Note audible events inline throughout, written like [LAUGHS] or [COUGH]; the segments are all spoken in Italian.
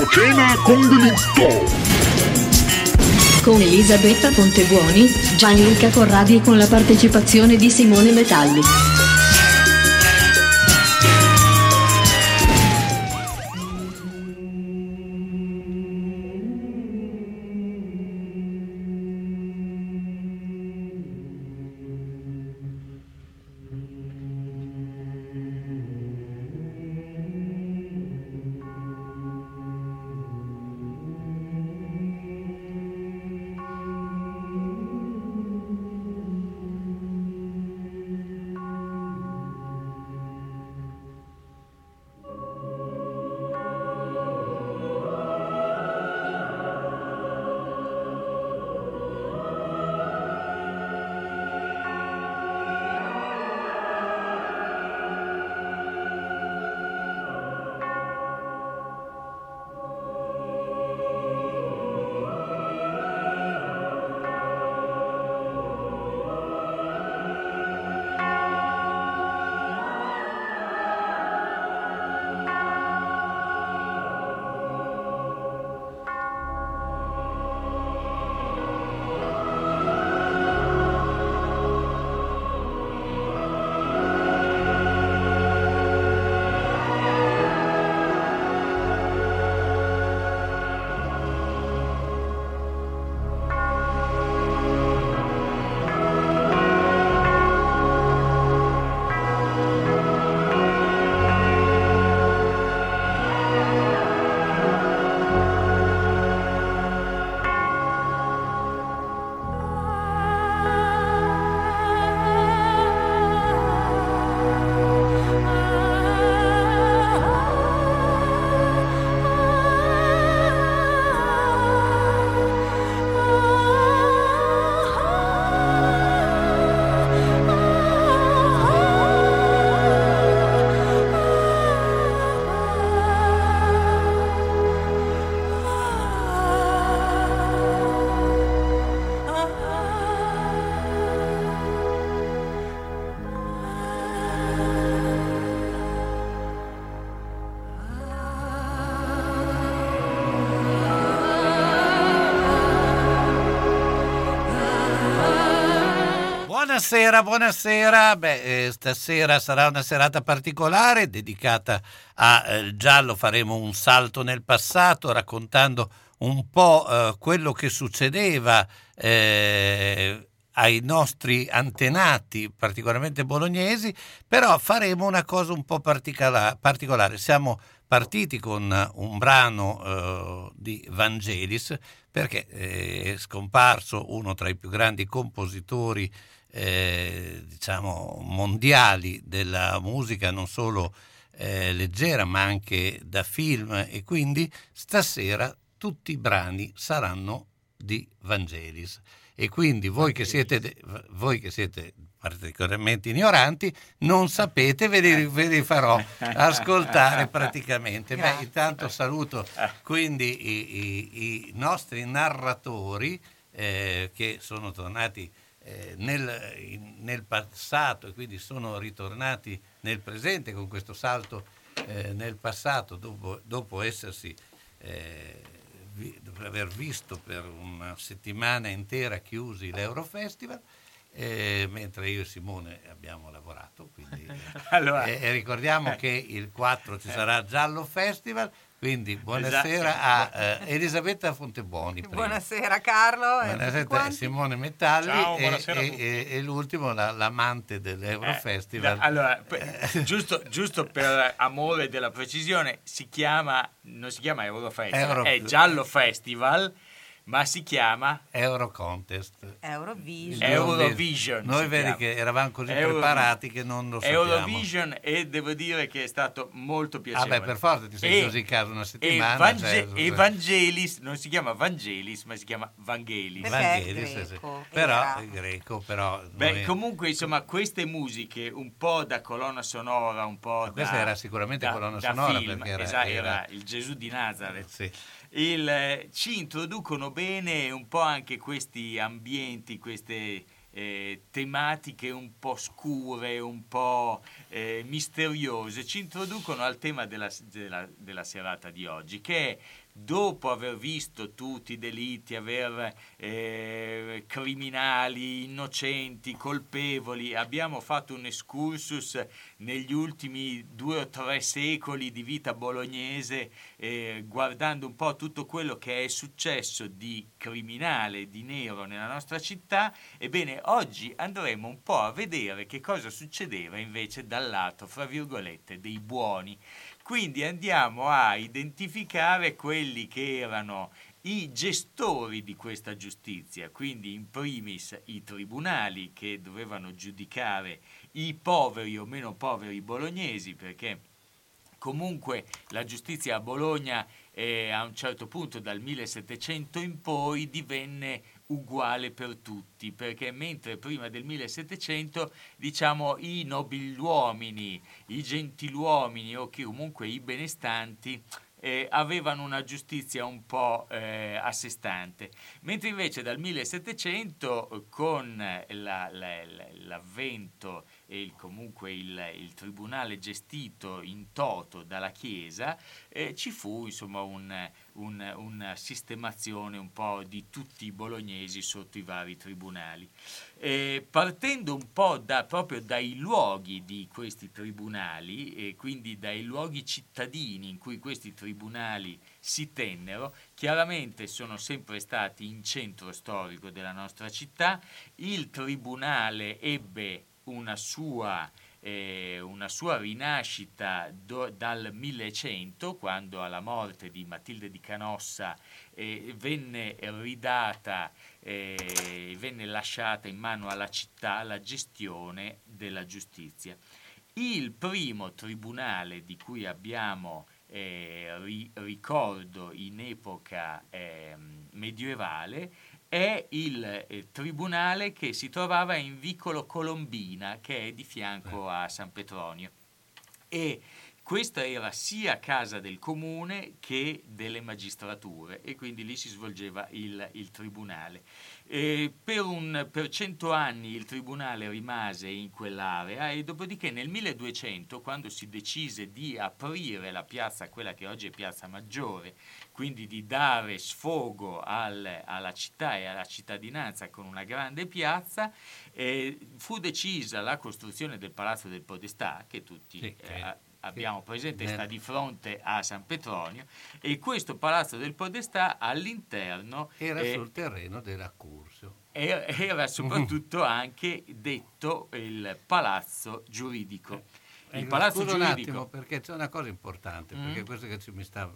Dopo cena con delitto con Elisabetta Pontebuoni, Gianluca Corradi e con la partecipazione di Simone Metalli. Buonasera, buonasera. Beh, eh, stasera sarà una serata particolare dedicata a eh, giallo. Faremo un salto nel passato raccontando un po' eh, quello che succedeva eh, ai nostri antenati, particolarmente bolognesi, però faremo una cosa un po' particolare. Siamo partiti con un brano eh, di Vangelis perché è scomparso uno tra i più grandi compositori eh, diciamo, mondiali della musica, non solo eh, leggera ma anche da film e quindi stasera tutti i brani saranno di Vangelis. E quindi voi che siete, voi che siete particolarmente ignoranti, non sapete, ve li, ve li farò ascoltare [LAUGHS] praticamente. Beh, intanto saluto quindi i, i, i nostri narratori eh, che sono tornati eh, nel, in, nel, passato e quindi sono ritornati nel presente con questo salto eh, nel passato dopo, dopo essersi eh, vi, dopo aver visto per una settimana intera chiusi l'Eurofestival eh, mentre io e Simone abbiamo lavorato quindi, [LAUGHS] allora. ricordiamo che il 4 ci sarà Giallo Festival quindi buonasera esatto. a eh, Elisabetta Fontebuoni. Prima. Buonasera Carlo. Buonasera a Simone Metalli Ciao, e, e, e, e, l'ultimo la, l'amante dell'Eurofestival. Eh, allora, per, giusto, giusto, per amore della precisione, si chiama, non si chiama Eurofestival, Euro... è Giallo Festival ma si chiama Eurocontest. Eurovision. Eurovision. Noi vedi che eravamo così Eurovi- preparati che non lo sappiamo. Eurovision e devo dire che è stato molto Ah piacevole. beh, per forza ti sei E- rosicato una E settimana. Vange- cioè, Evangelis non si chiama Vangelis, ma si chiama Vangelis. Vangelis, sì, sì. greco, Però era. è greco, però Beh, noi- comunque, insomma, queste musiche un po' da colonna sonora, un po' da. questa era sicuramente da- colonna da sonora, film, perché era- esa- era- il Gesù di Nazareth. sì. Il, eh, ci introducono bene un po' anche questi ambienti, queste eh, tematiche un po' scure, un po' eh, misteriose, ci introducono al tema della, della- della serata di oggi, che è dopo aver visto tutti i delitti, aver eh, criminali, innocenti, colpevoli, abbiamo fatto un excursus negli ultimi due o tre secoli di vita bolognese, eh, guardando un po' tutto quello che è successo di criminale, di nero nella nostra città, ebbene oggi andremo un po' a vedere che cosa succedeva invece dal lato, fra virgolette, dei buoni. Quindi andiamo a identificare quelli che erano i gestori di questa giustizia, quindi in primis i tribunali che dovevano giudicare i poveri o meno poveri bolognesi, perché comunque la giustizia a Bologna eh, a un certo punto dal 1700 in poi divenne uguale per tutti, perché mentre prima del 1700 diciamo i nobiluomini, i gentiluomini o che comunque i benestanti eh, avevano una giustizia un po' eh, a sé stante, mentre invece dal 1700 eh, con la- la- la- l'avvento il- comunque il, il tribunale gestito in toto dalla Chiesa, eh, ci fu insomma un- un- una sistemazione un po' di tutti i bolognesi sotto i vari tribunali. Eh, partendo un po' da- proprio dai luoghi di questi tribunali, e quindi dai luoghi cittadini in cui questi tribunali si tennero, chiaramente sono sempre stati in centro storico della nostra città, il tribunale ebbe una sua, eh, una sua rinascita do- dal 1100, quando alla morte di Matilde di Canossa eh, venne ridata, eh, venne lasciata in mano alla città la gestione della giustizia. Il primo tribunale di cui abbiamo eh, ri- ricordo in epoca ehm, medievale è il eh, tribunale che si trovava in Vicolo Colombina, che è di fianco a San Petronio. E questa era sia casa del comune che delle magistrature e quindi lì si svolgeva il, il tribunale. E per, un, per cento anni il tribunale rimase in quell'area e dopodiché nel 1200, quando si decise di aprire la piazza, quella che oggi è Piazza Maggiore, quindi di dare sfogo al- alla città e alla cittadinanza con una grande piazza, eh, fu decisa la costruzione del Palazzo del Podestà, che tutti Sì, che- eh, abbiamo presente, sta di fronte a San Petronio, e questo Palazzo del Podestà all'interno Era eh, sul terreno della Cursio. era, era soprattutto [LAUGHS] anche detto il palazzo giuridico. Il Ecco, palazzo scusa un giuridico. attimo perché c'è una cosa importante, Mm. perché questo che ci mi sta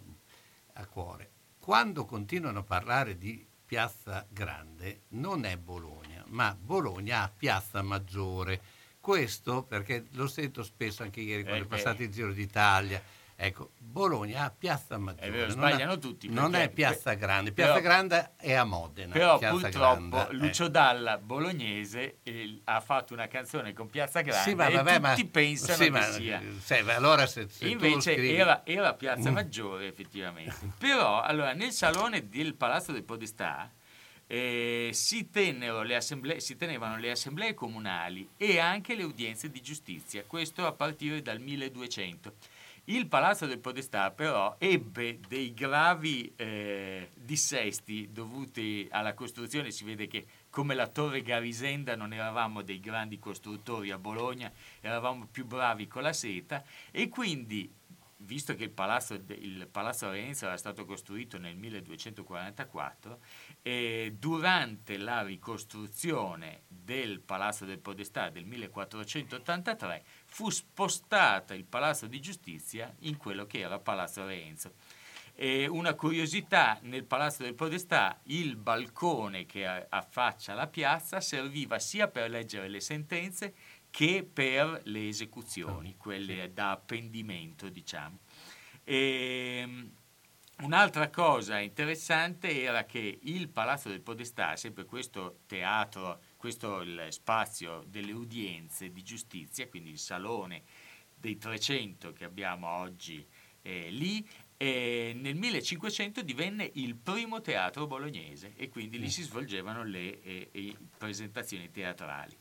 a cuore. Quando continuano a parlare di Piazza Grande, non è Bologna, ma Bologna ha Piazza Maggiore. Questo perché lo sento spesso anche ieri quando Eh, è passato il Giro d'Italia. Ecco, Bologna ha Piazza Maggiore. È vero, non sbagliano ha- tutti, Non è Piazza Grande. però- Piazza Grande è a Modena. Però Piazza purtroppo Grande, eh. Lucio Dalla, bolognese, eh, ha fatto una canzone con Piazza Grande Sì, ma vabbè, ma- tutti pensano sì, che ma- sia. sì, ma allora se, se Invece scrivi- era, era Piazza Mm. Maggiore effettivamente. Però allora, nel salone del Palazzo del Podestà eh, si, assemblee- si tenevano le assemblee comunali e anche le udienze di giustizia, questo a partire dal 1200. Il Palazzo del Podestà però ebbe dei gravi eh, dissesti dovuti alla costruzione, si vede che come la Torre Garisenda non eravamo dei grandi costruttori a Bologna, eravamo più bravi con la seta e quindi visto che il palazzo, il palazzo Renzo era stato costruito nel 1244, eh, durante la ricostruzione del Palazzo del Podestà del 1483 fu spostata il Palazzo di Giustizia in quello che era Palazzo Renzo. E una curiosità, nel Palazzo del Podestà il balcone che affaccia la piazza serviva sia per leggere le sentenze che per le esecuzioni, quelle da appendimento, diciamo. E, ehm, un'altra cosa interessante era che il Palazzo del Podestà, sempre questo teatro, questo spazio delle udienze di giustizia, quindi il salone dei 300 che abbiamo oggi eh, lì, e nel 1500 divenne il primo teatro bolognese e quindi lì mm. si svolgevano le, eh, le presentazioni teatrali.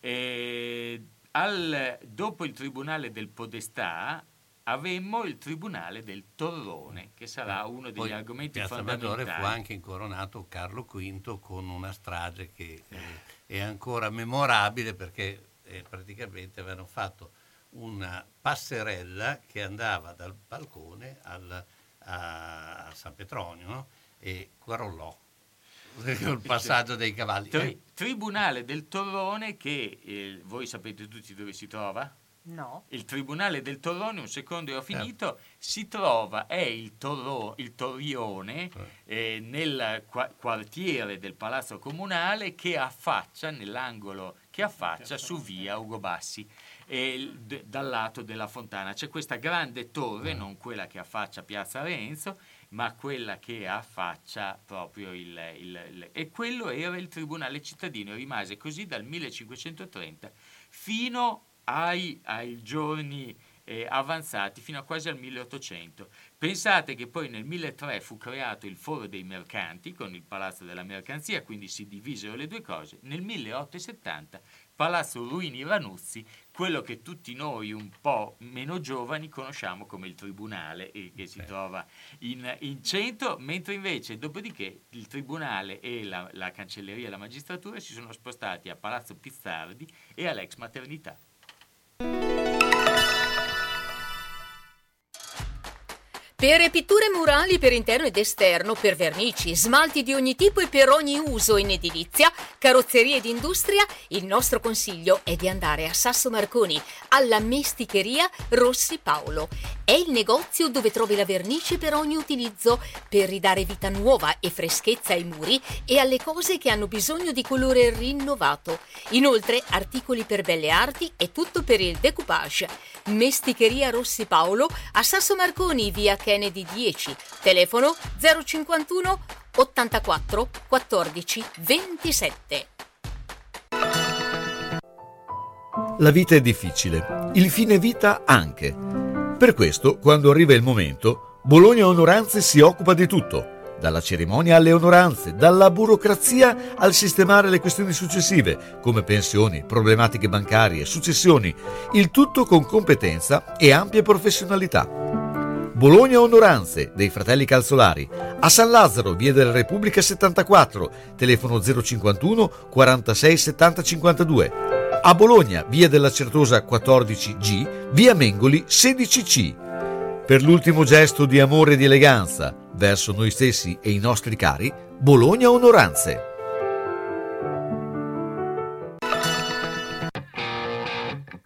Al, dopo il Tribunale del Podestà avemmo il Tribunale del Torrone, che sarà eh, uno degli Poi, argomenti Piazza fondamentali. Maggiore fu anche incoronato Carlo V con una strage che eh, è ancora memorabile perché eh, praticamente avevano fatto una passerella che andava dal balcone al, a, a, San Petronio no? e crollò [LAUGHS] il passaggio dei cavalli. Tri- eh. Tribunale del Torrone che eh, voi sapete tutti dove si trova? No. Il Tribunale del Torrone, un secondo e ho finito, eh. si trova, è il, torro, il Torrione eh. eh, nel qua- quartiere del Palazzo Comunale che affaccia, nell'angolo che affaccia su via Ugo Bassi e d- dal lato della fontana. C'è questa grande torre, non quella che affaccia Piazza Renzo, ma quella che affaccia proprio il, il, il, E quello era il tribunale cittadino, rimase così dal 1530 fino ai, ai giorni eh, avanzati, fino a quasi al 1800. Pensate che poi nel 1003 fu creato il Foro dei Mercanti con il Palazzo della Mercanzia, quindi si divisero le due cose. Nel 1870 Palazzo Ruini Ranuzzi, quello che tutti noi un po' meno giovani conosciamo come il Tribunale e che si trova in, in centro, mentre invece dopodiché il Tribunale e la, la Cancelleria e la Magistratura si sono spostati a Palazzo Pizzardi e all'ex maternità. Per pitture murali per interno ed esterno, per vernici, smalti di ogni tipo e per ogni uso in edilizia, carrozzerie ed industria, il nostro consiglio è di andare a Sasso Marconi, alla Mesticheria Rossi Paolo. È il negozio dove trovi la vernice per ogni utilizzo, per ridare vita nuova e freschezza ai muri e alle cose che hanno bisogno di colore rinnovato. Inoltre, articoli per belle arti e tutto per il decoupage. Mesticheria Rossi Paolo a Sasso Marconi, via Kennedy 10, telefono 051 84 14 27. La vita è difficile, il fine vita anche. Per questo, quando arriva il momento, Bologna Onoranze si occupa di tutto dalla cerimonia alle onoranze, dalla burocrazia al sistemare le questioni successive, come pensioni, problematiche bancarie, successioni, il tutto con competenza e ampia professionalità. Bologna Onoranze dei fratelli Calzolari, a San Lazzaro, via della Repubblica 74, telefono 051 46 70 52. A Bologna, via della Certosa 14G, via Mengoli 16C. Per l'ultimo gesto di amore e di eleganza verso noi stessi e i nostri cari, Bologna Onoranze.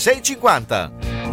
6,50.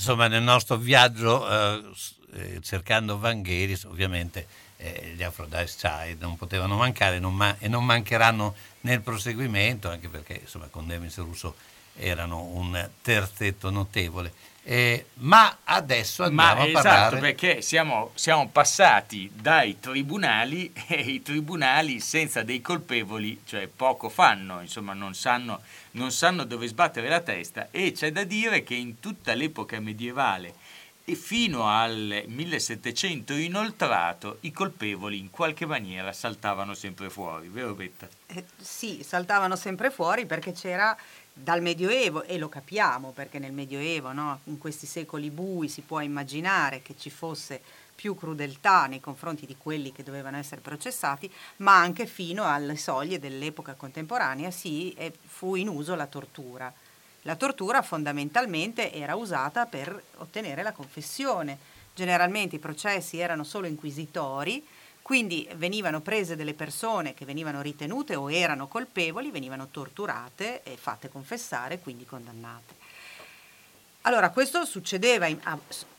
Insomma nel nostro viaggio eh, eh, cercando Vangheri ovviamente eh, gli Aphrodite Child non potevano mancare non ma- e non mancheranno nel proseguimento anche perché insomma con Demis Russo erano un terzetto notevole eh, ma adesso andiamo ma a esatto, parlare perché siamo, siamo, passati dai tribunali [LAUGHS] e i tribunali senza dei colpevoli, cioè poco fanno, insomma non sanno, non sanno dove sbattere la testa e c'è da dire che in tutta l'epoca medievale e fino al 1700 inoltrato i colpevoli in qualche maniera saltavano sempre fuori, vero Betta? Eh, sì, saltavano sempre fuori perché c'era dal Medioevo, e lo capiamo perché nel Medioevo, no, in questi secoli bui, si può immaginare che ci fosse più crudeltà nei confronti di quelli che dovevano essere processati, ma anche fino alle soglie dell'epoca contemporanea eh, fu in uso la tortura. La tortura fondamentalmente era usata per ottenere la confessione. Generalmente i processi erano solo inquisitori, quindi venivano prese delle persone che venivano ritenute o erano colpevoli, venivano torturate e fatte confessare, quindi condannate. Allora, questo succedeva in,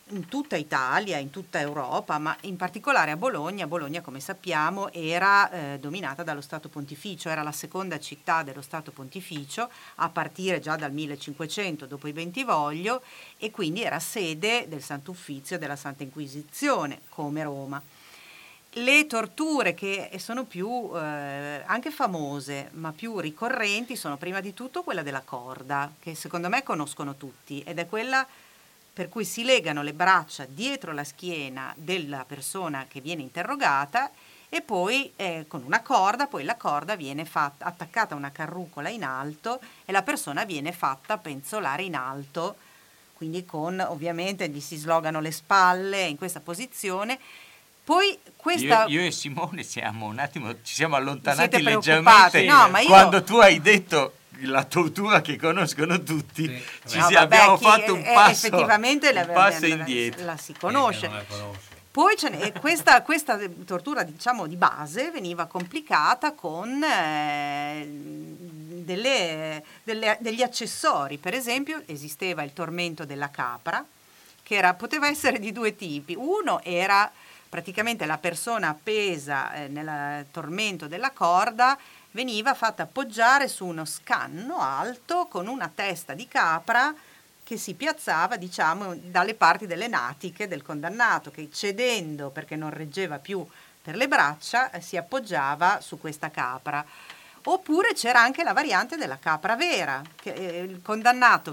in, tutta Italia, in tutta Europa, ma in particolare a Bologna. Bologna, come sappiamo, era eh, dominata dallo Stato Pontificio, era la seconda città dello Stato Pontificio a partire già dal 1500 dopo i Bentivoglio e quindi era sede del Sant'Uffizio della Santa Inquisizione, come Roma. Le torture che sono più eh, anche famose, ma più ricorrenti, sono prima di tutto quella della corda, che secondo me conoscono tutti, ed è quella per cui si legano le braccia dietro la schiena della persona che viene interrogata e poi eh, con una corda, poi la corda viene fatta, attaccata a una carrucola in alto e la persona viene fatta penzolare in alto, quindi con ovviamente gli si slogano le spalle in questa posizione poi questa... Io, io, e Simone siamo un attimo, ci siamo allontanati leggermente no, io... quando tu hai detto la tortura che conoscono tutti, sì. ci no, si, vabbè, abbiamo fatto un passo, effettivamente un passo indietro. La, la si conosce. Poi questa, questa, tortura diciamo, di base veniva complicata con eh, delle, delle, degli accessori. Per esempio esisteva il tormento della capra, che era, poteva essere di due tipi. Uno era praticamente la persona appesa eh, nel tormento della corda veniva fatta appoggiare su uno scanno alto con una testa di capra che si piazzava diciamo dalle parti delle natiche del condannato che cedendo perché non reggeva più per le braccia eh, si appoggiava su questa capra. Oppure c'era anche la variante della capra vera, che eh,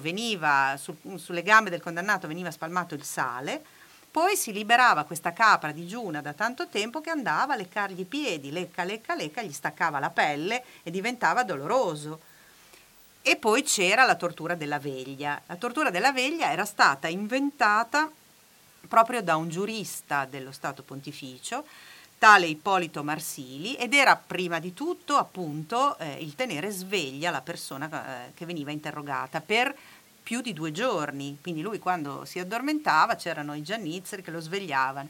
veniva, su, sulle gambe del condannato veniva spalmato il sale, poi si liberava questa capra digiuna da tanto tempo che andava a leccargli i piedi, lecca, lecca, lecca, gli staccava la pelle e diventava doloroso. E poi c'era la tortura della veglia. La tortura della veglia era stata inventata proprio da un giurista dello Stato Pontificio, tale Ippolito Marsili, ed era prima di tutto appunto eh, il tenere sveglia la persona eh, che veniva interrogata per più di due giorni, quindi lui quando si addormentava c'erano i giannizzeri che lo svegliavano,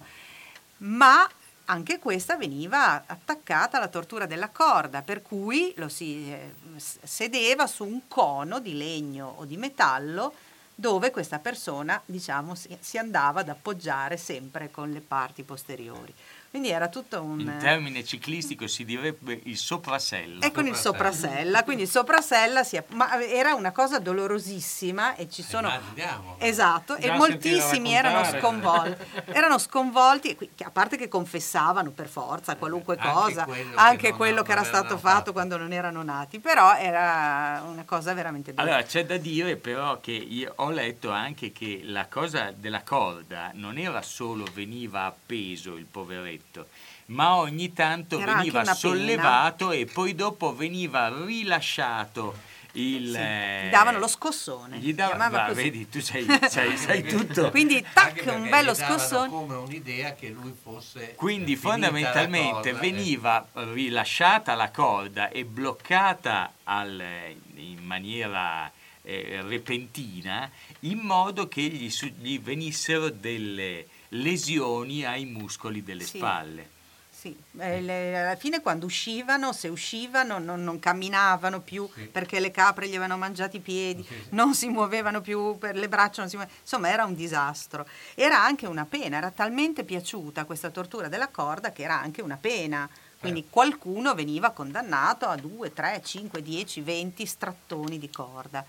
ma anche questa veniva attaccata alla tortura della corda, per cui lo si eh, sedeva su un cono di legno o di metallo dove questa persona diciamo, si, si andava ad appoggiare sempre con le parti posteriori. Quindi era tutto un... In termine ciclistico si direbbe il soprasella. E con il soprasella, quindi il soprasella si... ma era una cosa dolorosissima e ci sono... Immaginiamo. Esatto, Già e moltissimi erano sconvolti. erano sconvolti, a parte che confessavano per forza qualunque anche cosa, quello anche che quello che era stato fatto, fatto quando non erano nati, però era una cosa veramente dolorosa. Allora c'è da dire però che io ho letto anche che la cosa della corda non era solo veniva appeso il poveretto, letto, ma ogni tanto Era veniva sollevato pena. e poi dopo veniva rilasciato. Il, sì, eh, gli davano lo scossone. Gli dava, va, vedi, tu sai, sai, sai [LAUGHS] tutto. Quindi, tac, un bello scossone. come un'idea che lui fosse. Quindi, fondamentalmente, veniva rilasciata la corda e bloccata al, in maniera eh, repentina, in modo che gli, gli venissero delle lesioni ai muscoli delle sì. spalle. sì. Eh, le, alla fine quando uscivano, se uscivano non, non camminavano più sì. perché le capre gli avevano mangiato i piedi, sì, non si muovevano più per le braccia, insomma era un disastro. Era anche una pena, era talmente piaciuta questa tortura della corda che era anche una pena. Quindi eh. qualcuno veniva condannato a 2, 3, 5, 10, 20 strattoni di corda.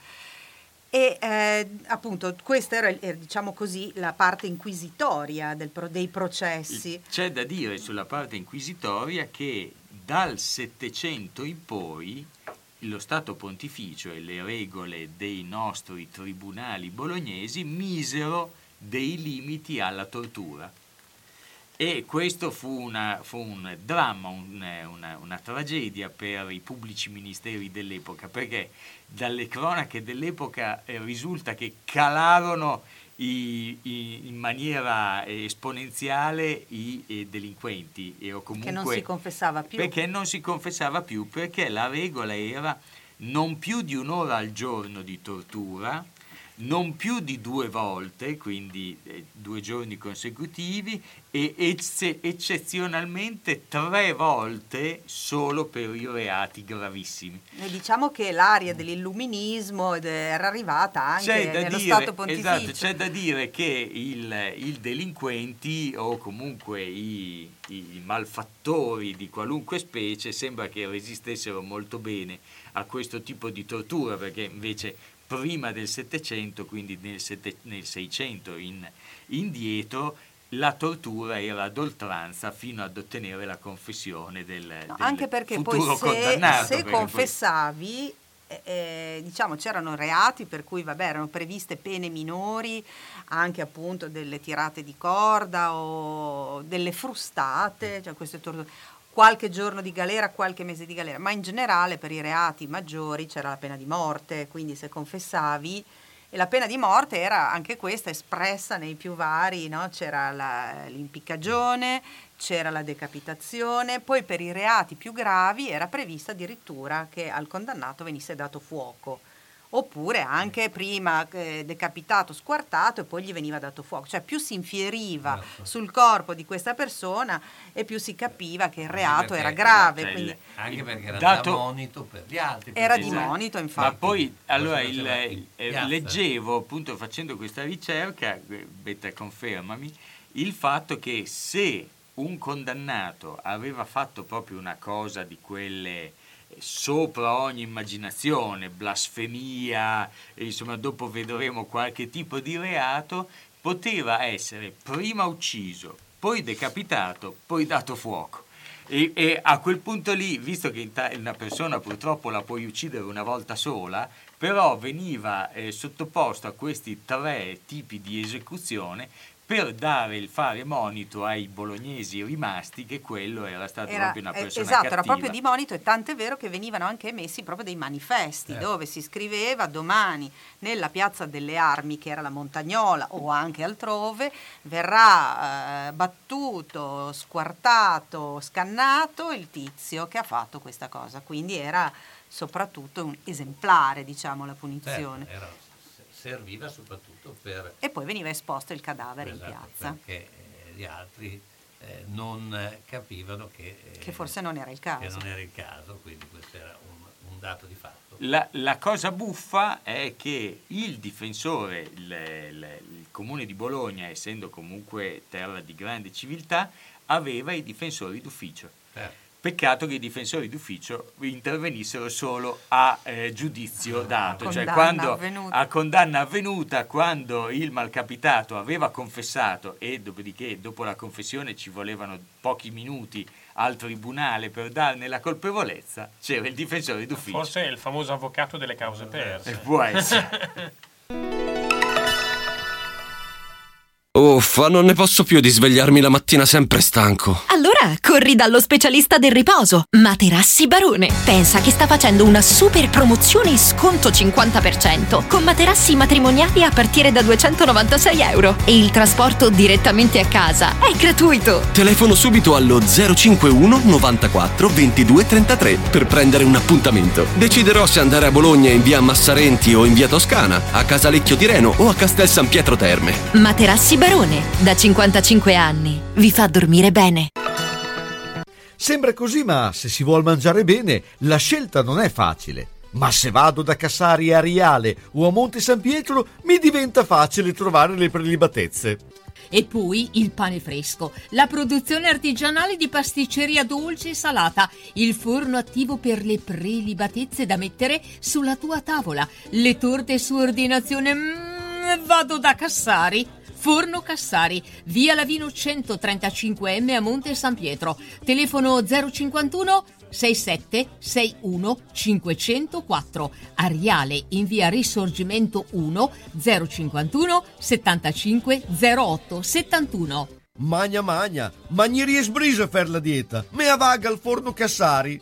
E eh, appunto questa era, era, diciamo così, la parte inquisitoria del, dei processi. C'è da dire sulla parte inquisitoria che dal Settecento in poi lo Stato Pontificio e le regole dei nostri tribunali bolognesi misero dei limiti alla tortura. E questo fu, una, fu un dramma, un, una, una, tragedia per i pubblici ministeri dell'epoca, perché dalle cronache dell'epoca eh, risulta che calarono i, i, in maniera esponenziale i, i delinquenti. O comunque, che non si confessava più. Perché non si confessava più, perché la regola era non più di un'ora al giorno di tortura, non più di due volte, quindi eh, due giorni consecutivi, e ecce- eccezionalmente tre volte solo per i reati gravissimi. E diciamo che l'aria dell'illuminismo era arrivata anche nello dire, Stato pontificio. Esatto, c'è da dire che il, i delinquenti o comunque i, i malfattori di qualunque specie sembra che resistessero molto bene a questo tipo di tortura perché invece prima del 700, quindi nel, sette, nel 600 in, indietro, la tortura era ad oltranza fino ad ottenere la confessione del, no, del anche perché poi se, se confessavi poi... eh, eh, diciamo c'erano reati per cui vabbè, erano previste pene minori anche appunto delle tirate di corda o delle frustate cioè queste torture qualche giorno di galera, qualche mese di galera, ma in generale per i reati maggiori c'era la pena di morte, quindi se confessavi e la pena di morte era anche questa espressa nei più vari, no? c'era la, l'impiccagione, c'era la decapitazione, poi per i reati più gravi era prevista addirittura che al condannato venisse dato fuoco oppure anche prima eh, decapitato, squartato e poi gli veniva dato fuoco. Cioè più si infieriva certo. sul corpo di questa persona e più si capiva che il reato era grave. Cioè, quindi, anche perché era dato, monito per gli altri. Era di monito, infatti. Ma poi, allora, il, eh, leggevo, appunto facendo questa ricerca, eh, Betta confermami, il fatto che se un condannato aveva fatto proprio una cosa di quelle sopra ogni immaginazione, blasfemia, insomma dopo vedremo qualche tipo di reato, poteva essere prima ucciso, poi decapitato, poi dato fuoco. E, e, a quel punto lì, visto che una persona purtroppo la puoi uccidere una volta sola, però veniva eh, sottoposto a questi tre tipi di esecuzione per dare il fare monito ai bolognesi rimasti che quello era stato era, proprio una eh, persona esatto, cattiva. era proprio di monito e tant'è vero che venivano anche emessi proprio dei manifesti eh. dove si scriveva domani nella piazza delle armi che era la Montagnola o anche altrove verrà eh, battuto, squartato, scannato il tizio che ha fatto questa cosa, quindi era soprattutto un esemplare diciamo la punizione. Certo, era serviva soprattutto per... E poi veniva esposto il cadavere esatto, in piazza. Perché eh, gli altri eh, non capivano che... Eh, che forse non era il caso. Che non era il caso, quindi questo era un, un dato di fatto. La, la, cosa buffa è che il difensore, il, il, il comune di Bologna, essendo comunque terra di grande civiltà, aveva i difensori d'ufficio. Certo Peccato che i difensori d'ufficio intervenissero solo a eh, giudizio dato, cioè quando, a condanna avvenuta, quando il malcapitato aveva confessato e dopodiché dopo la confessione ci volevano pochi minuti al tribunale per darne la colpevolezza, c'era il difensore d'ufficio. Forse è il famoso avvocato delle cause perse. Eh, può essere. [LAUGHS] Uffa, non ne posso più di svegliarmi la mattina sempre stanco. Allora corri dallo specialista del riposo, Materassi Barone. Pensa che sta facendo una super promozione e sconto 50% con materassi matrimoniali a partire da 296 euro. E il trasporto direttamente a casa è gratuito. Telefono subito allo 051 94 22 33 per prendere un appuntamento. Deciderò se andare a Bologna in via Massarenti o in via Toscana, a Casalecchio di Reno o a Castel San Pietro Terme. Materassi Barone, da 55 anni, vi fa dormire bene. Sembra così, ma se si vuol mangiare bene, la scelta non è facile. Ma se vado da Cassari a Riale o a Monte San Pietro, mi diventa facile trovare le prelibatezze. E poi il pane fresco, la produzione artigianale di pasticceria dolce e salata, il forno attivo per le prelibatezze da mettere sulla tua tavola, le torte su ordinazione. Mm, vado da Cassari. Forno Cassari, via Lavino 135M a Monte San Pietro. Telefono 051 67 61 504. Ariale in via Risorgimento 1 051 75 08 71. Magna magna, magnieri e sbrisa per la dieta. Me avaga al forno Cassari.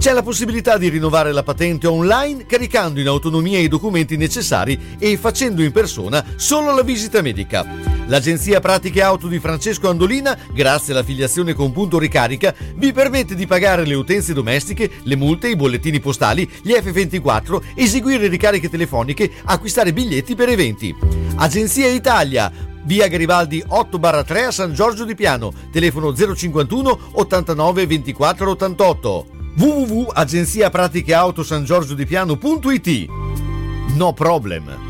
C'è la possibilità di rinnovare la patente online caricando in autonomia i documenti necessari e facendo in persona solo la visita medica. L'agenzia Pratiche Auto di Francesco Andolina, grazie all'affiliazione con punto ricarica, vi permette di pagare le utenze domestiche, le multe, i bollettini postali, gli F24, eseguire ricariche telefoniche, acquistare biglietti per eventi. Agenzia Italia, via Garibaldi 8 3 a San Giorgio di Piano, telefono 051 89 24 88 www.agenziapraticheautosangiorgiodipiano.it No problem!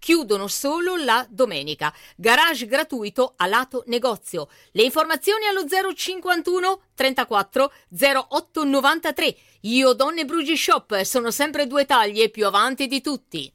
chiudono solo la domenica. Garage gratuito a lato negozio. Le informazioni allo 051 34 08 93. Io Donne Brugi Shop sono sempre due taglie più avanti di tutti.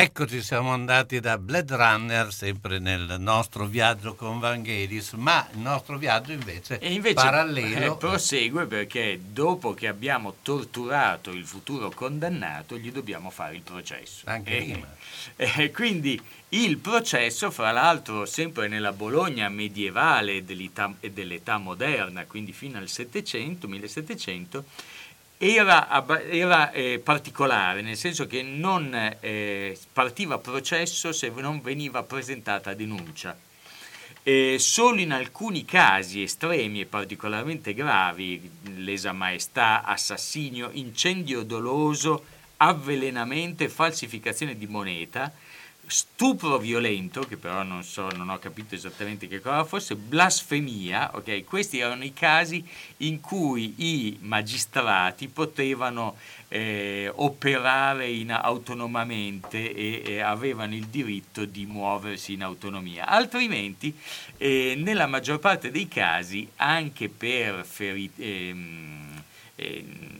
Eccoci, siamo andati da Blade Runner, sempre nel nostro viaggio con Vangelis, ma il nostro viaggio invece, e invece parallelo... Eh, prosegue perché dopo che abbiamo torturato il futuro condannato gli dobbiamo fare il processo. Anche eh, prima. [LAUGHS] Eh, quindi il processo, fra l'altro, sempre nella Bologna medievale dell'età, dell'età moderna, quindi fino al 700, 1700, era, era eh, particolare, nel senso che non eh, partiva processo se non veniva presentata denuncia. Eh, solo in alcuni casi estremi e particolarmente gravi, lesa maestà, assassinio, incendio doloso, avvelenamento e falsificazione di moneta, stupro violento, che però non so, non ho capito esattamente che cosa fosse, blasfemia, ok? Questi erano i casi in cui i magistrati potevano eh, operare in, autonomamente e, e, avevano il diritto di muoversi in autonomia. Altrimenti, eh, nella maggior parte dei casi, anche per feriti... Ehm, ehm,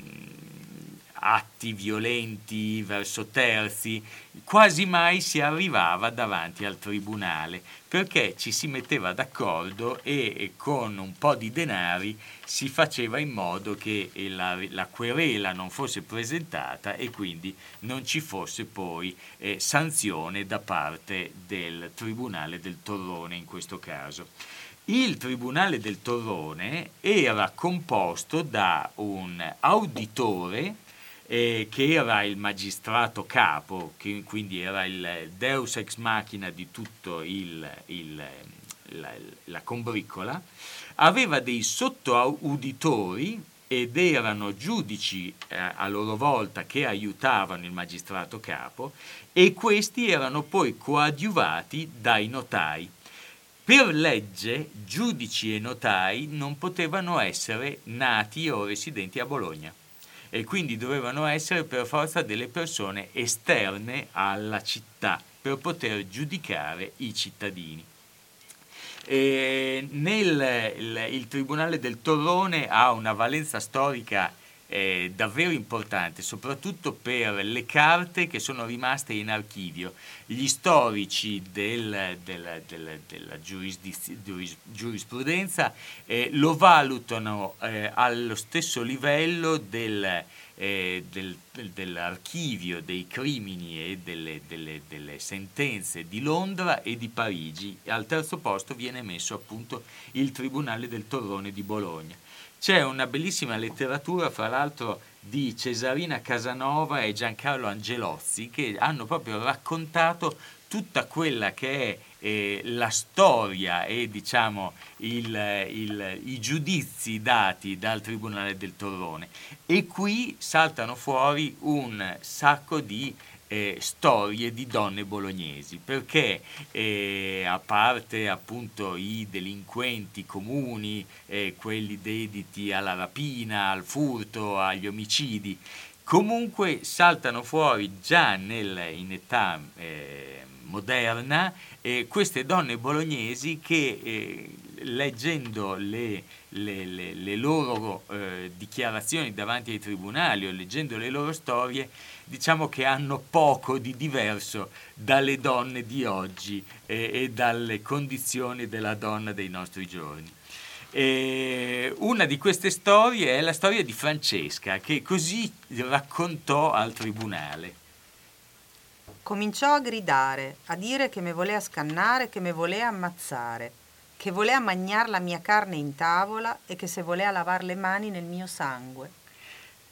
atti violenti verso terzi, quasi mai si arrivava davanti al tribunale perché ci si metteva d'accordo e con un po' di denari si faceva in modo che la, la querela non fosse presentata e quindi non ci fosse poi eh, sanzione da parte del Tribunale del Torrone in questo caso. Il Tribunale del Torrone era composto da un auditore eh, che era il magistrato capo, che quindi era il deus ex machina di tutto il, il, la, la combricola, aveva dei sottouditori ed erano giudici eh, a loro volta che aiutavano il magistrato capo e questi erano poi coadiuvati dai notai. Per legge, giudici e notai non potevano essere nati o residenti a Bologna e quindi dovevano essere per forza delle persone esterne alla città per poter giudicare i cittadini. Nel, il, il Tribunale del Torrone ha una valenza storica eh, davvero importante, soprattutto per le carte che sono rimaste in archivio. Gli storici del, del, del, della giurisprudenza eh, lo valutano eh, allo stesso livello del, eh, dell'archivio dei crimini e delle, delle, delle, sentenze di Londra e di Parigi. Al terzo posto viene messo appunto il Tribunale del Torrone di Bologna. C'è una bellissima letteratura, fra l'altro, di Cesarina Casanova e Giancarlo Angelozzi che hanno proprio raccontato tutta quella che è eh, la storia e diciamo il, il, i giudizi dati dal Tribunale del Torrone. E qui saltano fuori un sacco di eh, storie di donne bolognesi, perché eh, a parte appunto i delinquenti comuni, eh, quelli dediti alla rapina, al furto, agli omicidi, comunque saltano fuori già nel, in età eh, moderna queste donne bolognesi che eh, leggendo le, le, le, le loro eh, dichiarazioni davanti ai tribunali o leggendo le loro storie diciamo che hanno poco di diverso dalle donne di oggi eh, e dalle condizioni della donna dei nostri giorni. E una di queste storie è la storia di Francesca che così raccontò al tribunale. Cominciò a gridare, a dire che mi voleva scannare, che mi voleva ammazzare, che voleva mangiare la mia carne in tavola e che se voleva lavare le mani nel mio sangue.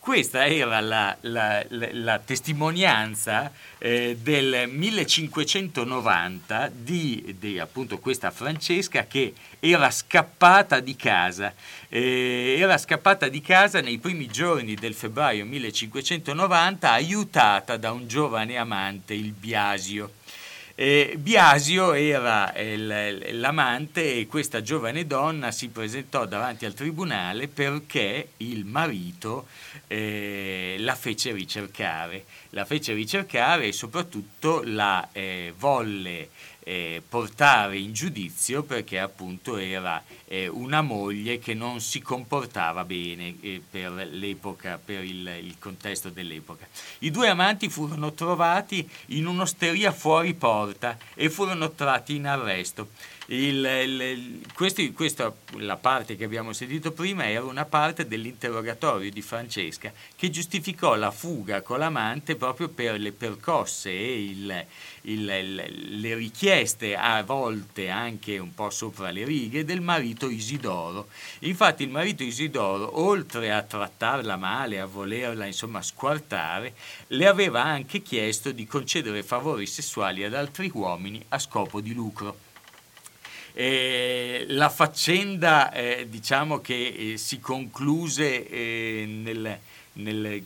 Questa era la, la, la, la testimonianza eh, del 1590 di, di, appunto questa Francesca che era scappata di casa. Eh, era scappata di casa nei primi giorni del febbraio 1590 aiutata da un giovane amante, il Biasio. Eh, Biasio era il, l'amante e questa giovane donna si presentò davanti al tribunale perché il marito eh, la fece ricercare. La fece ricercare e soprattutto la eh, volle eh, portare in giudizio perché appunto era eh, una moglie che non si comportava bene eh, per l'epoca, per il, il, contesto dell'epoca. I due amanti furono trovati in un'osteria fuori porta e furono tratti in arresto. Il, il, questi, questa, la parte che abbiamo sentito prima era una parte dell'interrogatorio di Francesca che giustificò la fuga con l'amante proprio per le percosse e il, le richieste a volte anche un po' sopra le righe del marito Isidoro. Infatti il marito Isidoro, oltre a trattarla male, a volerla insomma squartare, le aveva anche chiesto di concedere favori sessuali ad altri uomini a scopo di lucro. Eh, la faccenda eh, diciamo che eh, si concluse eh, nel, nel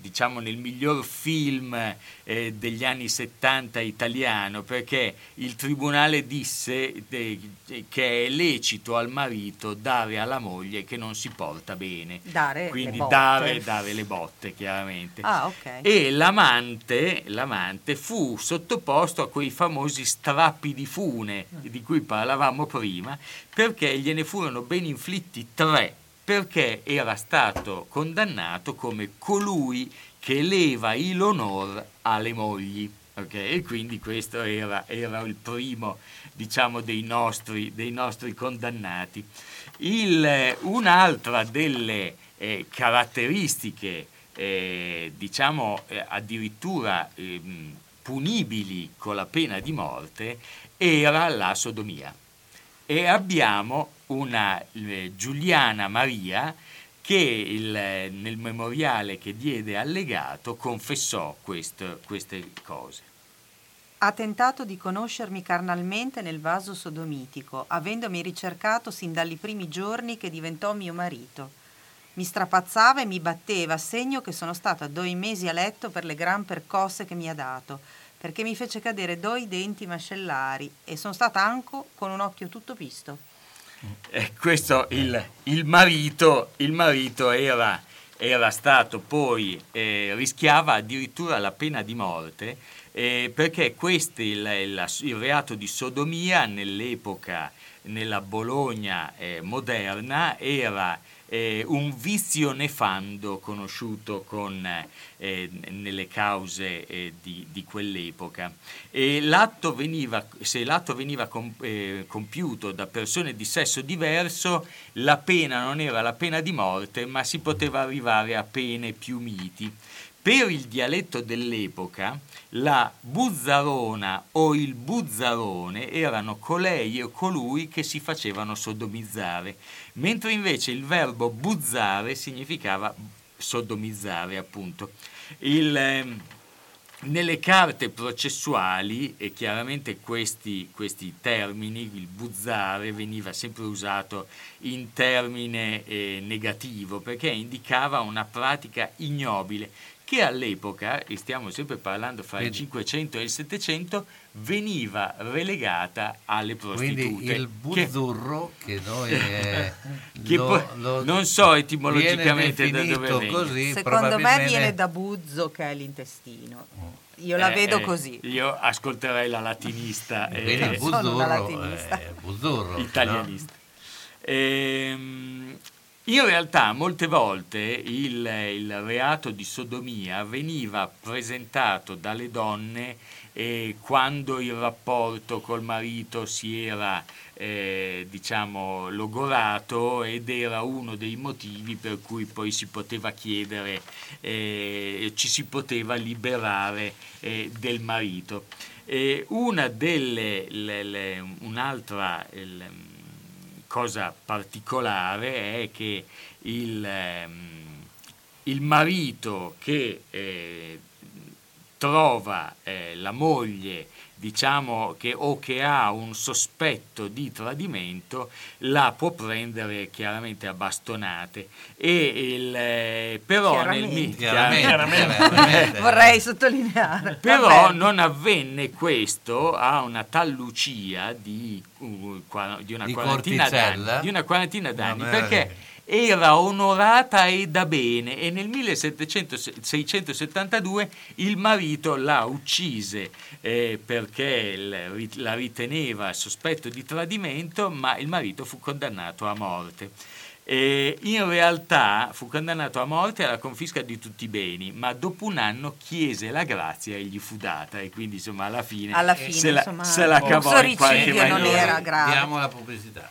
diciamo nel miglior film eh, degli anni 70 italiano perché il tribunale disse de, de, che è lecito al marito dare alla moglie che non si porta bene. Dare quindi le dare, dare, le botte chiaramente. Ah, okay. e l'amante, l'amante fu sottoposto a quei famosi strappi di fune di cui parlavamo prima perché gliene furono ben inflitti tre perché era stato condannato come colui che leva il onor alle mogli. Okay? E quindi questo era, era il primo diciamo, dei, nostri, dei nostri condannati. Il, un'altra delle eh, caratteristiche, eh, diciamo eh, addirittura ehm, punibili con la pena di morte, era la sodomia. E abbiamo una eh, Giuliana Maria che il, nel memoriale che diede allegato confessò questo, queste cose. Ha tentato di conoscermi carnalmente nel vaso sodomitico, avendomi ricercato sin dai primi giorni che diventò mio marito. Mi strapazzava e mi batteva, segno che sono stata due mesi a letto per le gran percosse che mi ha dato, perché mi fece cadere due denti mascellari e sono stata anco con un occhio tutto pisto. Eh, questo il, il, marito, il marito era, era, stato poi, eh, rischiava addirittura la pena di morte eh, perché questo, il, il, il, reato di sodomia nell'epoca, nella Bologna eh, moderna, era eh, un vizio nefando conosciuto con, eh, nelle cause eh, di, di, quell'epoca. L'atto veniva, se l'atto veniva com, eh, compiuto da persone di sesso diverso, la pena non era la pena di morte, ma si poteva arrivare a pene più miti. Per il dialetto dell'epoca, la buzzarona o il buzzarone erano colei o colui che si facevano sodomizzare, mentre invece il verbo buzzare significava sodomizzare, appunto. Il, eh, nelle carte processuali, e chiaramente questi, questi, termini, il buzzare veniva sempre usato in termine eh, negativo perché indicava una pratica ignobile che all'epoca, e stiamo sempre parlando fra Quindi, il 500 e il 700, veniva relegata alle prostitute. Quindi il buzzurro che, che noi eh, che lo, lo, non so etimologicamente da dove viene. Così, Secondo me viene da buzzo che è l'intestino. Io la eh, vedo eh, così. Io ascolterei la latinista. [LAUGHS] Quindi il buzzurro, eh, buzzurro italianista. No? Ehm, in realtà molte volte il, il, reato di sodomia veniva presentato dalle donne eh, quando il rapporto col marito si era eh, diciamo logorato ed era uno dei motivi per cui poi si poteva chiedere, eh, ci si poteva liberare eh, del marito. delle, le, le, un'altra... Il, cosa particolare è che il, ehm, il marito che eh, trova eh, la moglie diciamo che o che ha un sospetto di tradimento la può prendere chiaramente a bastonate e il, eh, però chiaramente. nel chiaramente, chiaramente. [LAUGHS] vorrei sottolineare però Vabbè. non avvenne questo a una tal Lucia di, uh, di, una, di, quarantina d'anni, di una quarantina d'anni perché era onorata e da bene e nel 1672 il marito la uccise eh, perché la riteneva sospetto di tradimento, ma il marito fu condannato a morte. Eh, in realtà fu condannato a morte alla confisca di tutti i beni, ma dopo un anno chiese la grazia e gli fu data e quindi insomma alla fine, alla fine se, insomma, la, se la cavò in qualche maniera. non era grave. Diamo la pubblicità.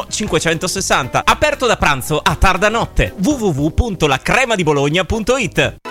560. Aperto da pranzo a tarda notte. www.lacremadibologna.it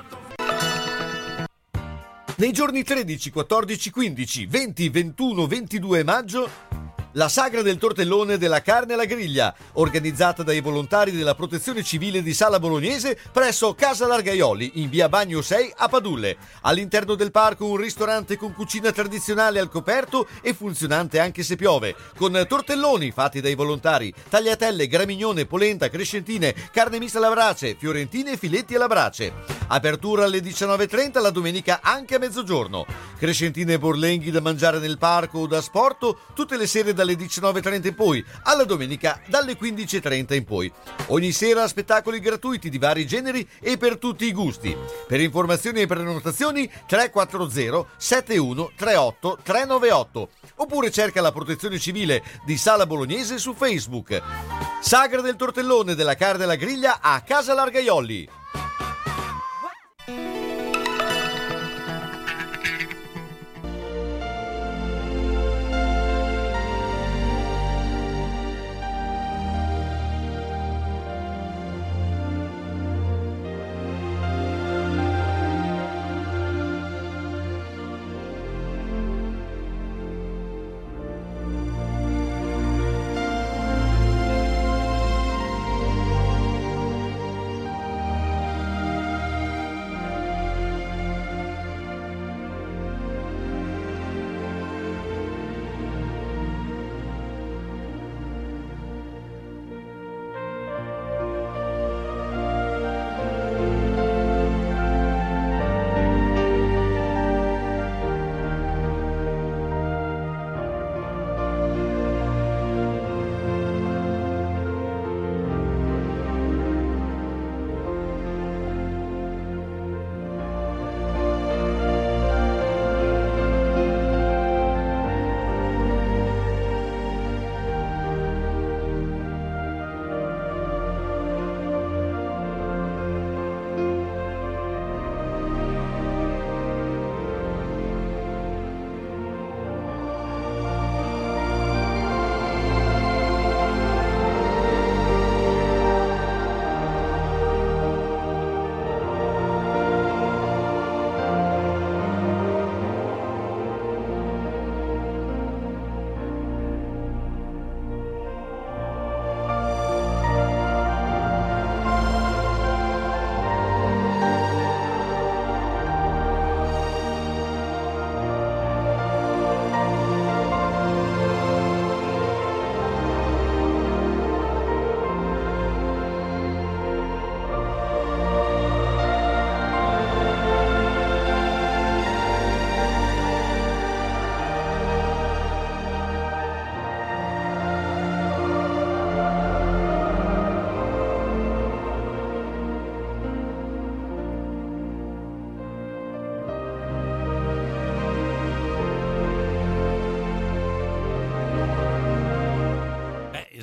Nei giorni 13, 14, 15, 20, 21, 22 maggio la sagra del tortellone della carne alla griglia, organizzata dai volontari della Protezione Civile di Sala Bolognese presso Casa Largaioli in via Bagno 6 a Padulle. All'interno del parco un ristorante con cucina tradizionale al coperto e funzionante anche se piove, con tortelloni fatti dai volontari, tagliatelle, gramignone, polenta, crescentine, carne mista alla brace, fiorentine e filetti alla brace. Apertura alle 19.30 la domenica anche a mezzogiorno. Crescentine e borlenghi da mangiare nel parco o da sporto tutte le sere da dalle 19.30 in poi, alla domenica dalle 15.30 in poi. Ogni sera spettacoli gratuiti di vari generi e per tutti i gusti. Per informazioni e prenotazioni 340 71 38 398 oppure cerca la protezione civile di Sala Bolognese su Facebook. Sagra del tortellone della carne alla griglia a Casa Largaiolli.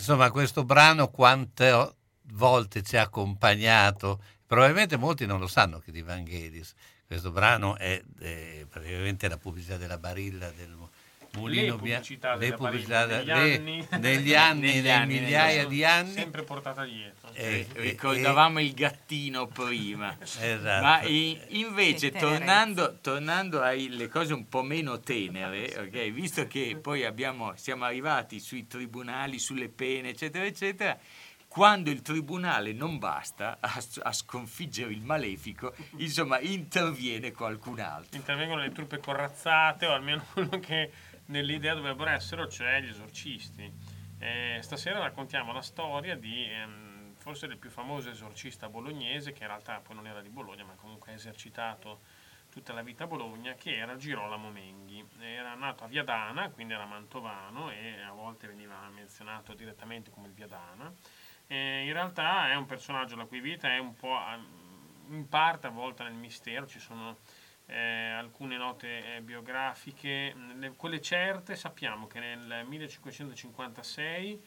Insomma, questo brano quante volte ci ha accompagnato? Probabilmente molti non lo sanno che di Vangelis. Questo brano è, è praticamente la pubblicità della Barilla del Mulino le pubblicità, le della pubblicità le- negli [LAUGHS] anni, negli anni, anni, migliaia di anni. sempre portata dietro. Eh, eh, Ricordavamo il gattino prima. Esatto. Ma i- invece, tornando, tornando alle cose un po' meno tenere, ok, visto che poi abbiamo, siamo arrivati sui tribunali, sulle pene, eccetera, eccetera, quando il tribunale non basta a, a sconfiggere il malefico, [LAUGHS] insomma, interviene qualcun altro. Intervengono le truppe corazzate, o almeno [LAUGHS] quello che nell'idea dovrebbero essere, cioè gli esorcisti. Eh, stasera raccontiamo la storia di ehm, forse del più famoso esorcista bolognese, che in realtà poi non era di Bologna, ma comunque ha esercitato tutta la vita a Bologna, che era Girolamo Menghi. Era nato a Viadana, quindi era mantovano e a volte veniva menzionato direttamente come il Viadana. Eh, in realtà è un personaggio la cui vita è un po' ehm, in parte avvolta nel mistero, ci sono eh, alcune note eh, biografiche, Le- quelle certe sappiamo che nel 1556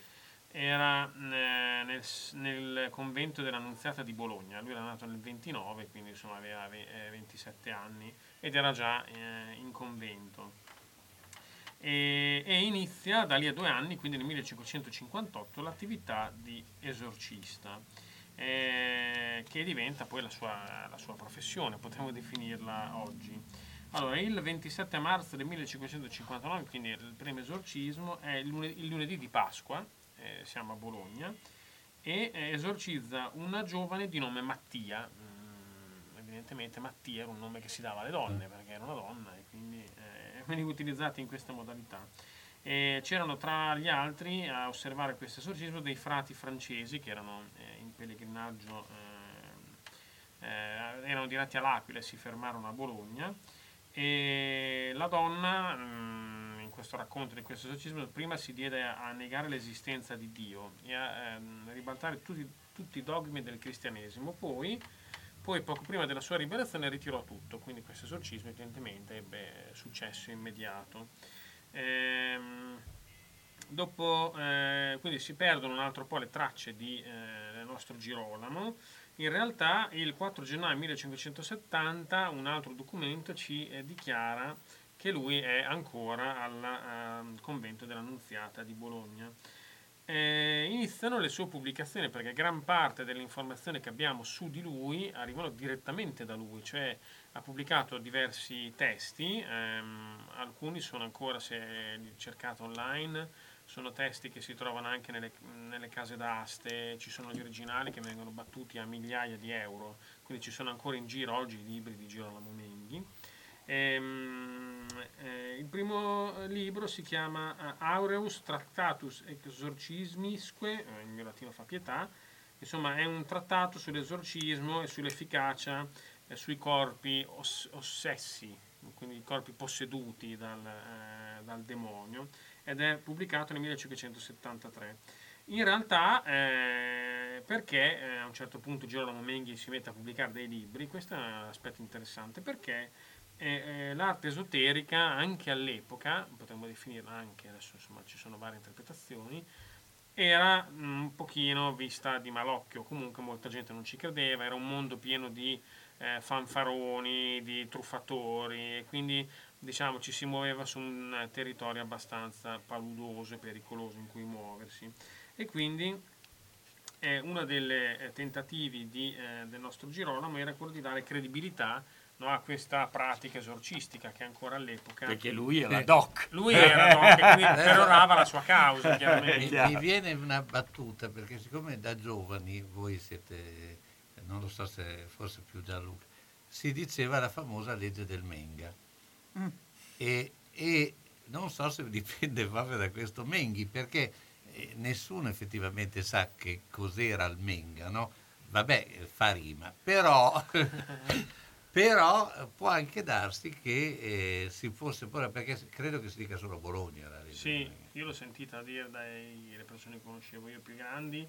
era eh, nel, nel convento dell'Annunziata di Bologna, lui era nato nel 29, quindi insomma aveva ve- eh, 27 anni ed era già eh, in convento. E, e inizia da lì a due anni, quindi nel 1558, l'attività di esorcista, eh, che diventa poi la sua, la sua professione, potremmo definirla oggi. Allora, il 27 marzo del 1559, quindi il primo esorcismo, è il lunedì, il lunedì di Pasqua, eh, siamo a Bologna, e eh, esorcizza una giovane di nome Mattia. Mm, evidentemente Mattia era un nome che si dava alle donne, perché era una donna e quindi eh, [LAUGHS] veniva utilizzato in questa modalità. E c'erano tra gli altri a osservare questo esorcismo dei frati francesi che erano eh, pellegrinaggio, eh, eh, erano diretti all'Aquila e si fermarono a Bologna. E la donna, mm, in questo racconto di questo esorcismo, prima si diede a, negare l'esistenza di Dio e a ehm, ribaltare tutti, tutti i dogmi del cristianesimo. Poi, poi, poco prima della sua ribellione, ritirò tutto. Quindi questo esorcismo evidentemente ebbe successo immediato. Ehm, dopo, eh, quindi si perdono un altro po' le tracce di, eh, del nostro Girolamo. In realtà il 4 gennaio 1570 un altro documento ci eh, dichiara che lui è ancora al ehm, convento dell'Annunziata di Bologna. Eh, iniziano le sue pubblicazioni perché gran parte delle informazioni che abbiamo su di lui arrivano direttamente da lui, cioè ha pubblicato diversi testi, ehm, alcuni sono ancora, se li cercate online, sono testi che si trovano anche nelle, nelle case d'aste, ci sono gli originali che vengono battuti a migliaia di euro, quindi ci sono ancora in giro oggi i libri di Girolamo Menghi. Ehm, eh, il primo libro si chiama eh, Aureus Tractatus Exorcismisque, eh, il mio latino fa pietà, insomma è un trattato sull'esorcismo e sull'efficacia eh, sui corpi oss- ossessi, quindi i corpi posseduti dal, eh, dal demonio, ed è pubblicato nel 1573. In realtà, eh, perché eh, a un certo punto Girolamo Menghi si mette a pubblicare dei libri, questo è un aspetto interessante, perché eh, eh, l'arte esoterica anche all'epoca, potremmo definirla anche, adesso insomma ci sono varie interpretazioni, era mm, un pochino vista di malocchio, comunque molta gente non ci credeva, era un mondo pieno di eh, fanfaroni, di truffatori, e quindi diciamo ci si muoveva su un eh, territorio abbastanza paludoso e pericoloso in cui muoversi. E quindi eh, uno dei tentativi di, eh, del nostro Girolamo era quello di dare credibilità no, a questa pratica esorcistica che ancora all'epoca... Perché lui era doc. Lui era doc e quindi [LAUGHS] perorava la sua causa, Mi, chiaramente. mi viene una battuta perché siccome da giovani voi siete, non lo so se forse più Gianluca, si diceva la famosa legge del Menga Mm. e, e non so se dipende proprio da questo Menghi perché eh, nessuno effettivamente sa che cos'era il Menga, no? Vabbè, fa rima, però, [LAUGHS] però può anche darsi che eh, si fosse pure, perché credo che si dica solo a Bologna la legge Sì, io l'ho sentita dire dalle persone che conoscevo io più grandi,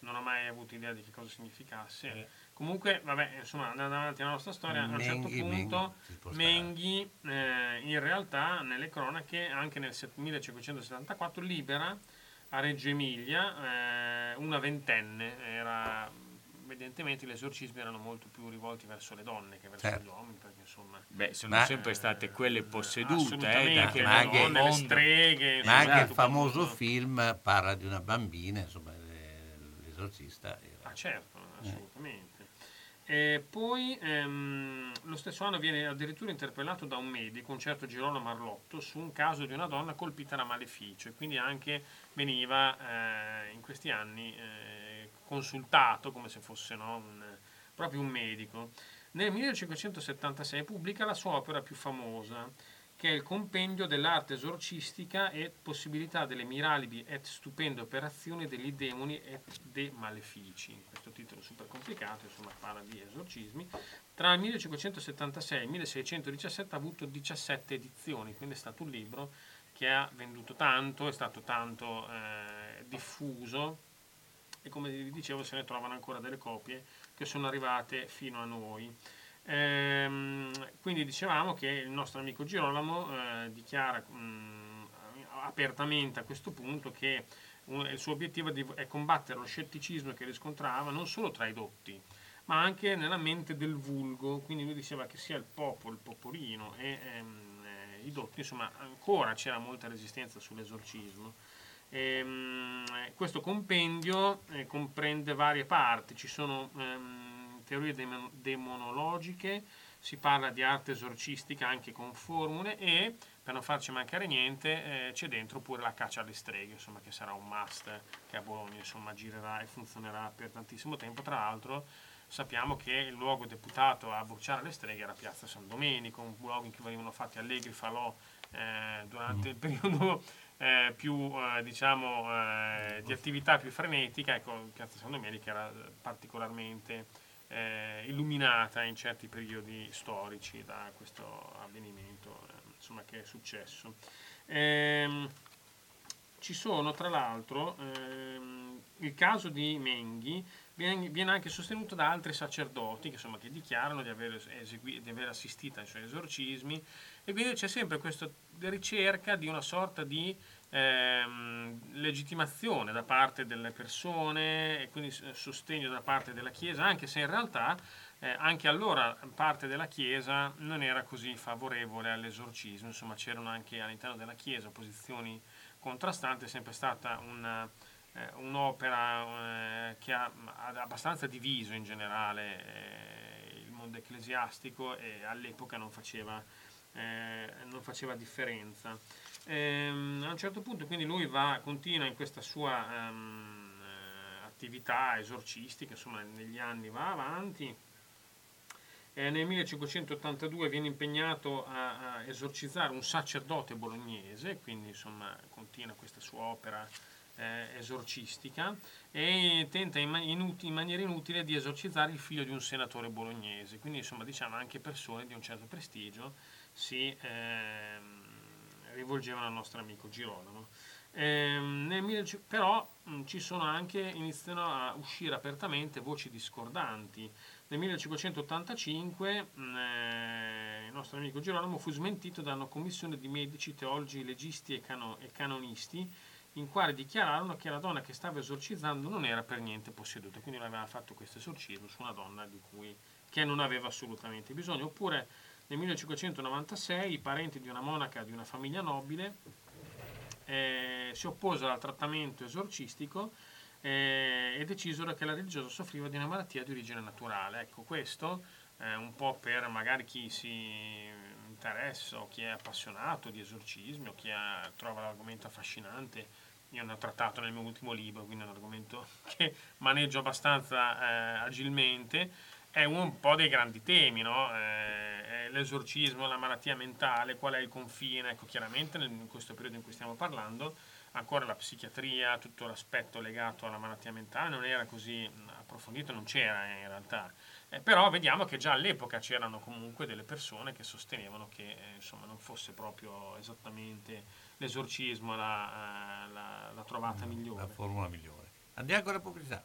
non ho mai avuto idea di che cosa significasse. Comunque, vabbè, insomma, andando avanti nella nostra storia, a un certo Menghi, punto Menghi. Menghi, eh, in realtà, nelle cronache, anche nel set- 1574, libera a Reggio Emilia, eh, una ventenne, era, evidentemente gli esorcismi erano molto più rivolti verso le donne che verso Certo. gli uomini, perché insomma... Beh, sono Ma- sempre state quelle possedute, eh, Assolutamente, da ma le anche- donne, le streghe, Ma anche il famoso film parla di una bambina, insomma, l'esorcista era... Ah, certo, assolutamente. E poi ehm, lo stesso anno viene addirittura interpellato da un medico, un certo Girolamo Marlotto, su un caso di una donna colpita da maleficio e quindi anche veniva eh, in questi anni eh, consultato come se fosse no, un- proprio un medico. Nel 1576 pubblica la sua opera più famosa, che è il compendio dell'arte esorcistica e possibilità delle miralibi et stupende operazioni degli demoni et de malefici. Questo titolo super complicato, insomma, parla di esorcismi. Tra il 1576 e il 1617 ha avuto 17 edizioni, quindi è stato un libro che ha venduto tanto, è stato tanto eh, diffuso e come vi dicevo se ne trovano ancora delle copie che sono arrivate fino a noi. Ehm, quindi dicevamo che il nostro amico Girolamo eh, dichiara mh, apertamente a questo punto che un- il suo obiettivo è combattere lo scetticismo che riscontrava non solo tra i dotti, ma anche nella mente del vulgo. Quindi lui diceva che sia il popolo, il popolino e ehm, eh, i dotti, insomma, ancora c'era molta resistenza sull'esorcismo. Ehm, questo compendio eh, comprende varie parti, ci sono ehm, teorie demon- demonologiche, si parla di arte esorcistica anche con formule e per non farci mancare niente eh, c'è dentro pure la caccia alle streghe, insomma, che sarà un must che a Bologna insomma, girerà e funzionerà per tantissimo tempo. Tra l'altro sappiamo che il luogo deputato a bruciare le streghe era Piazza San Domenico, un luogo in cui venivano fatti allegri falò eh, durante il [LAUGHS] periodo eh, più eh, diciamo eh, di attività più frenetica ecco Piazza San Domenico era particolarmente eh, illuminata in certi periodi storici da questo avvenimento eh, insomma che è successo. Ehm, ci sono tra l'altro ehm, il caso di Menghi viene, anche sostenuto da altri sacerdoti che, insomma, che dichiarano di aver, esegui- di aver assistito ai suoi esorcismi e quindi c'è sempre questa ricerca di una sorta di ehm, legittimazione da parte delle persone e quindi sostegno da parte della Chiesa, anche se in realtà eh, anche allora parte della Chiesa non era così favorevole all'esorcismo, insomma c'erano anche all'interno della Chiesa posizioni contrastanti, è sempre stata una, eh, un'opera eh, che ha, ha abbastanza diviso in generale eh, il mondo ecclesiastico e all'epoca non faceva, eh, non faceva differenza. Ehm, a un certo punto quindi lui va, continua in questa sua eh, attività esorcistica, insomma negli anni va avanti. Eh, nel 1582 viene impegnato a, a esorcizzare un sacerdote bolognese, quindi insomma continua questa sua opera eh, esorcistica e tenta in, inuti- in maniera inutile di esorcizzare il figlio di un senatore bolognese, quindi insomma diciamo anche persone di un certo prestigio si ehm, rivolgevano al nostro amico Girolamo. Ehm, nel 15 però mh, ci sono anche, iniziano a uscire apertamente voci discordanti. Nel 1585 mh, eh, il nostro amico Girolamo fu smentito da una commissione di medici, teologi, legisti e, cano- e canonisti in quale dichiararono che la donna che stava esorcizzando non era per niente posseduta, quindi non aveva fatto questo esorcismo su una donna di cui, che non aveva assolutamente bisogno. Oppure nel 1596 i parenti di una monaca di una famiglia nobile eh, si opposero al trattamento esorcistico eh, e decisero che la religiosa soffriva di una malattia di origine naturale. Ecco, questo eh, un po' per magari chi si interessa o chi è appassionato di esorcismi o chi ha- trova l'argomento affascinante. Io ne ho trattato nel mio ultimo libro, quindi è un argomento [LAUGHS] che maneggio abbastanza eh, agilmente. È un po' dei grandi temi, no? Eh, l'esorcismo, la malattia mentale, qual è il confine? Ecco, chiaramente nel- in questo periodo in cui stiamo parlando ancora la psichiatria, tutto l'aspetto legato alla malattia mentale non era così approfondito, non c'era eh, in realtà. Eh, però vediamo che già all'epoca c'erano comunque delle persone che sostenevano che eh, insomma, non fosse proprio esattamente l'esorcismo la, eh, la- la trovata migliore. La formula migliore. Andiamo con la pubblicità.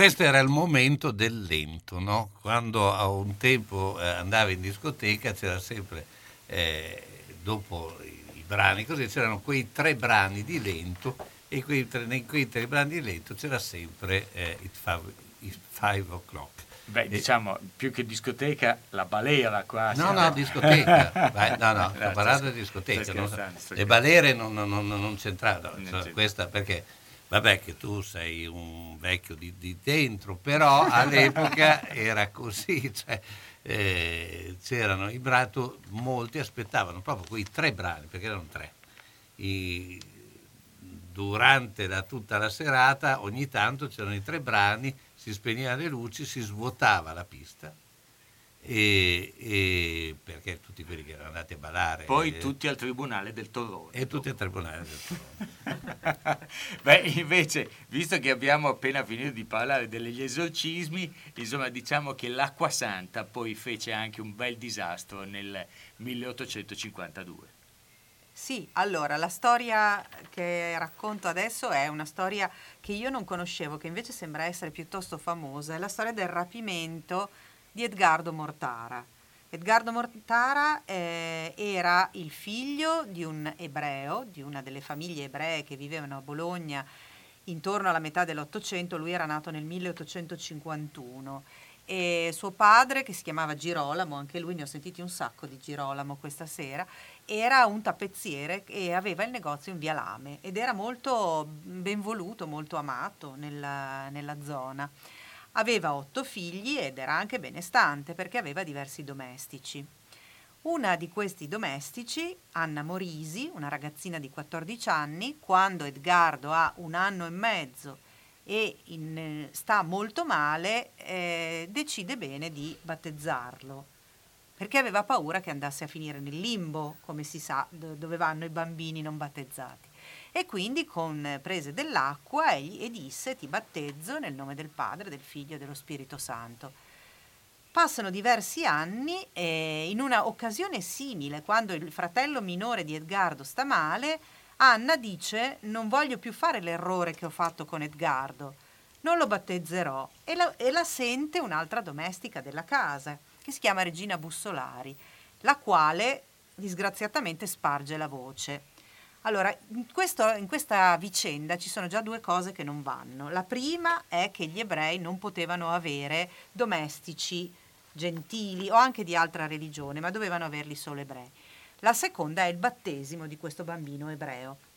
Questo era il momento del lento, no? Quando a un tempo eh, andava in discoteca c'era sempre, eh, dopo i, brani, così c'erano quei tre brani di lento e quei tre, nei quei tre brani di lento c'era sempre eh, It's five, It's five o'clock. Beh, diciamo, più che discoteca, la balera qua. No, no, [LAUGHS] discoteca. Vai, no, no, sto sto parlando di scher- discoteca. non- le balere non, non, non, non c'entravano. Non insomma, c'entra. questa perché, vabbè, che tu sei un vecchio di, di dentro, però all'epoca [LAUGHS] era così. Cioè, eh, c'erano i brani, molti aspettavano proprio quei tre brani, perché erano tre. I- durante la- tutta la serata, ogni tanto c'erano i tre brani, si spegnevano le luci, si svuotava la pista. E, e- perché tutti quelli che erano andati a ballare Poi eh, tutti al tribunale del Torrone. e tutti al tribunale del Torrone. [LAUGHS] Beh, invece, visto che abbiamo appena finito di parlare degli esorcismi, insomma, diciamo che l'Acqua Santa poi fece anche un bel disastro nel 1852. Sì, allora la storia che racconto adesso è una storia che io non conoscevo, che invece sembra essere piuttosto famosa, è la storia del rapimento di Edgardo Mortara. Edgardo Mortara eh, era il figlio di un ebreo, di una delle famiglie ebree che vivevano a Bologna intorno alla metà dell'Ottocento, lui era nato nel 1851 e suo padre, che si chiamava Girolamo, anche lui ne ho sentiti un sacco di Girolamo questa sera, era un tappezziere e aveva il negozio in Via Lame ed era molto ben voluto, molto amato nella, nella zona. Aveva otto figli ed era anche benestante perché aveva diversi domestici. Una di questi domestici, Anna Morisi, una ragazzina di 14 anni, quando Edgardo ha un anno e mezzo e in- sta molto male, eh, decide bene di battezzarlo, perché aveva paura che andasse a finire nel limbo, come si sa, do- dove vanno i bambini non battezzati. E quindi con, eh, prese dell'acqua e, e disse ti battezzo nel nome del Padre, del Figlio e dello Spirito Santo. Passano diversi anni e in una occasione simile, quando il fratello minore di Edgardo sta male, Anna dice non voglio più fare l'errore che ho fatto con Edgardo, non lo battezzerò e la, e la sente un'altra domestica della casa, che si chiama Regina Bussolari, la quale disgraziatamente sparge la voce. Allora, in, questo- in questa vicenda ci sono già due cose che non vanno. La prima è che gli ebrei non potevano avere domestici gentili o anche di altra religione, ma dovevano averli solo ebrei. La seconda è il battesimo di questo bambino ebreo.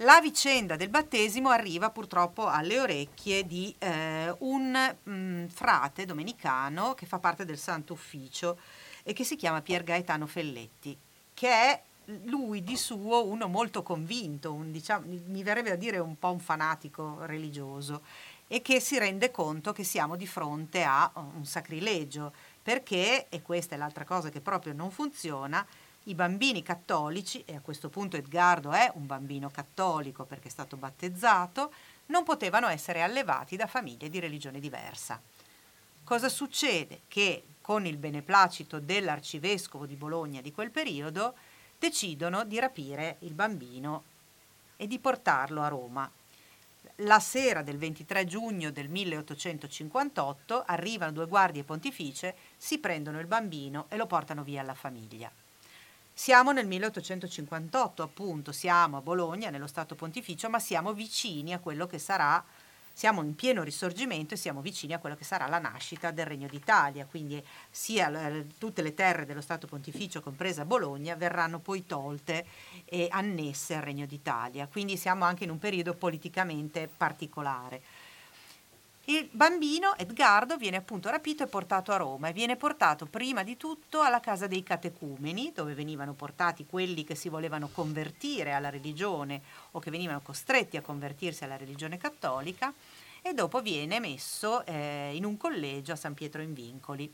La vicenda del battesimo arriva purtroppo alle orecchie di eh, un mm, frate domenicano che fa parte del Santo Ufficio e che si chiama Pier Gaetano Felletti, che è lui di suo uno molto convinto, un, diciamo, mi verrebbe a dire un po' un fanatico religioso e che si rende conto che siamo di fronte a un sacrilegio, perché, e questa è l'altra cosa che proprio non funziona, i bambini cattolici, e a questo punto Edgardo è un bambino cattolico perché è stato battezzato, non potevano essere allevati da famiglie di religione diversa. Cosa succede? Che con il beneplacito dell'arcivescovo di Bologna di quel periodo decidono di rapire il bambino e di portarlo a Roma. La sera del 23 giugno del 1858 arrivano due guardie pontificie, si prendono il bambino e lo portano via alla famiglia. Siamo nel 1858, appunto, siamo a Bologna, nello Stato Pontificio, ma siamo vicini a quello che sarà, siamo in pieno risorgimento e siamo vicini a quello che sarà la nascita del Regno d'Italia, quindi sia tutte le terre dello Stato Pontificio, compresa Bologna, verranno poi tolte e annesse al Regno d'Italia, quindi siamo anche in un periodo politicamente particolare. Il bambino Edgardo viene appunto rapito e portato a Roma e viene portato prima di tutto alla casa dei catecumeni, dove venivano portati quelli che si volevano convertire alla religione o che venivano costretti a convertirsi alla religione cattolica, e dopo viene messo eh, in un collegio a San Pietro in Vincoli.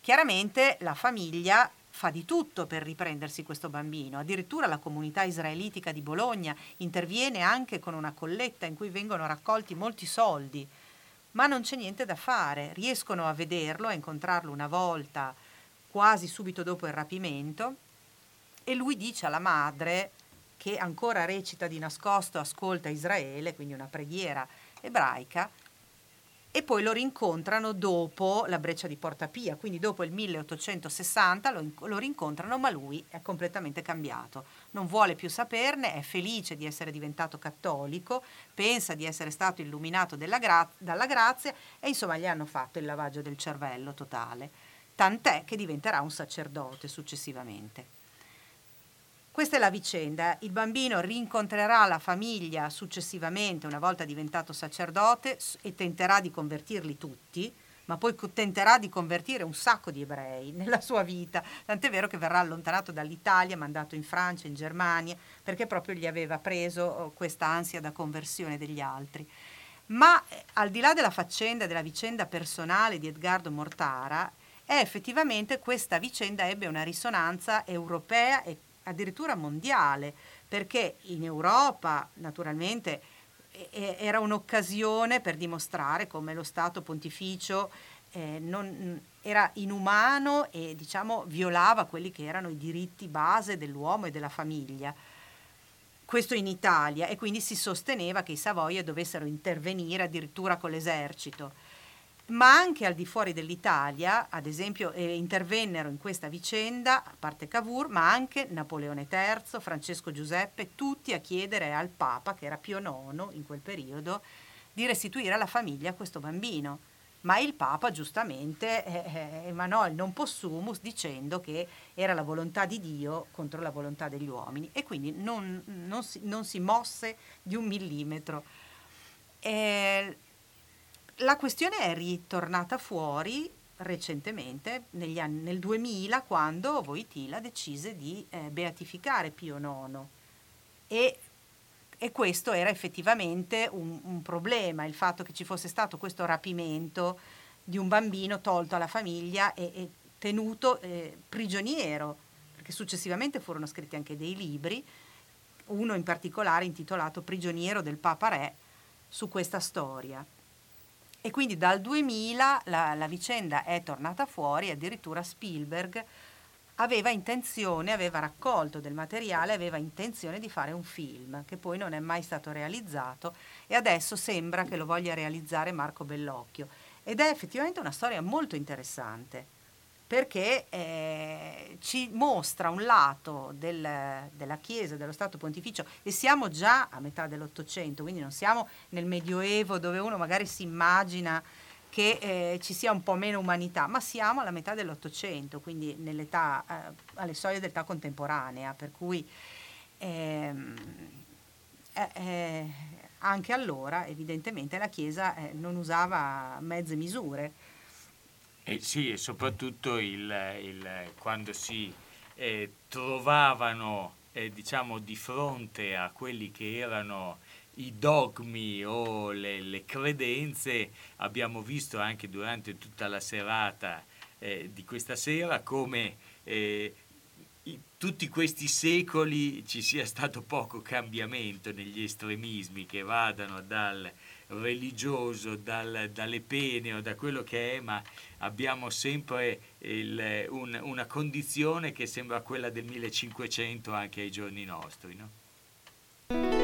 Chiaramente la famiglia fa di tutto per riprendersi questo bambino, addirittura la comunità israelitica di Bologna interviene anche con una colletta in cui vengono raccolti molti soldi ma non c'è niente da fare. Riescono a vederlo, a incontrarlo una volta, quasi subito dopo il rapimento, e lui dice alla madre, che ancora recita di nascosto, ascolta Israele, quindi una preghiera ebraica, e poi lo rincontrano dopo la breccia di Porta Pia, quindi dopo il 1860 lo, lo, rincontrano, ma lui è completamente cambiato. Non vuole più saperne, è felice di essere diventato cattolico, pensa di essere stato illuminato gra- dalla grazia e insomma gli hanno fatto il lavaggio del cervello totale, tant'è che diventerà un sacerdote successivamente. Questa è la vicenda. Il bambino rincontrerà la famiglia successivamente, una volta diventato sacerdote, e tenterà di convertirli tutti, ma poi tenterà di convertire un sacco di ebrei [LAUGHS] nella sua vita, tant'è vero che verrà allontanato dall'Italia, mandato in Francia, in Germania, perché proprio gli aveva preso oh, questa ansia da conversione degli altri. Ma eh, al di là della faccenda, della vicenda personale di Edgardo Mortara, è effettivamente questa vicenda ebbe una risonanza europea e addirittura mondiale, perché in Europa naturalmente era un'occasione per dimostrare come lo Stato pontificio eh, non, era inumano e diciamo, violava quelli che erano i diritti base dell'uomo e della famiglia. Questo in Italia e quindi si sosteneva che i Savoia dovessero intervenire addirittura con l'esercito ma anche al di fuori dell'Italia, ad esempio, eh, intervennero in questa vicenda, a parte Cavour, ma anche Napoleone III, Francesco Giuseppe, tutti a chiedere al Papa, che era Pio IX in quel periodo, di restituire alla famiglia questo bambino. Ma il Papa giustamente eh, eh emanò il non possumus dicendo che era la volontà di Dio contro la volontà degli uomini e quindi non, non, si, non si, mosse di un millimetro. Eh, la questione è ritornata fuori recentemente, anni, nel 2000, quando Voitila decise di eh, beatificare Pio IX. E, e, questo era effettivamente un, un, problema, il fatto che ci fosse stato questo rapimento di un bambino tolto alla famiglia e, e tenuto eh, prigioniero, perché successivamente furono scritti anche dei libri, uno in particolare intitolato Prigioniero del Papa Re, su questa storia. E quindi dal 2000 la, la vicenda è tornata fuori, addirittura Spielberg aveva intenzione, aveva raccolto del materiale, aveva intenzione di fare un film che poi non è mai stato realizzato e adesso sembra che lo voglia realizzare Marco Bellocchio. Ed è effettivamente una storia molto interessante perché eh, ci mostra un lato del, della Chiesa, dello Stato Pontificio e siamo già a metà dell'Ottocento, quindi non siamo nel Medioevo dove uno magari si immagina che eh, ci sia un po' meno umanità, ma siamo alla metà dell'Ottocento, quindi eh, alle soglie dell'età contemporanea, per cui ehm, eh, eh, anche allora evidentemente la Chiesa eh, non usava mezze misure eh sì, e soprattutto il, il, quando si eh, trovavano eh, diciamo, di fronte a quelli che erano i dogmi o le, le credenze, abbiamo visto anche durante tutta la serata eh, di questa sera come eh, tutti questi secoli ci sia stato poco cambiamento negli estremismi che vadano dal religioso, dal, dalle pene o da quello che è, ma abbiamo sempre il, un, una condizione che sembra quella del 1500 anche ai giorni nostri. No?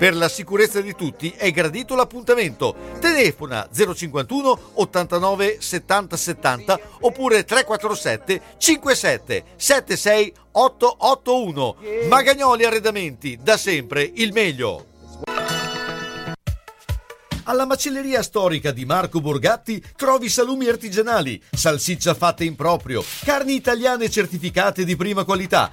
Per la sicurezza di tutti è gradito l'appuntamento. Telefona 051 89 70 70 oppure 347 57 76 881. Magagnoli Arredamenti, da sempre il meglio. Alla macelleria storica di Marco Borgatti trovi salumi artigianali, salsiccia fatta in proprio, carni italiane certificate di prima qualità,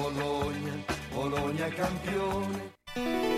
Bologna, è campione.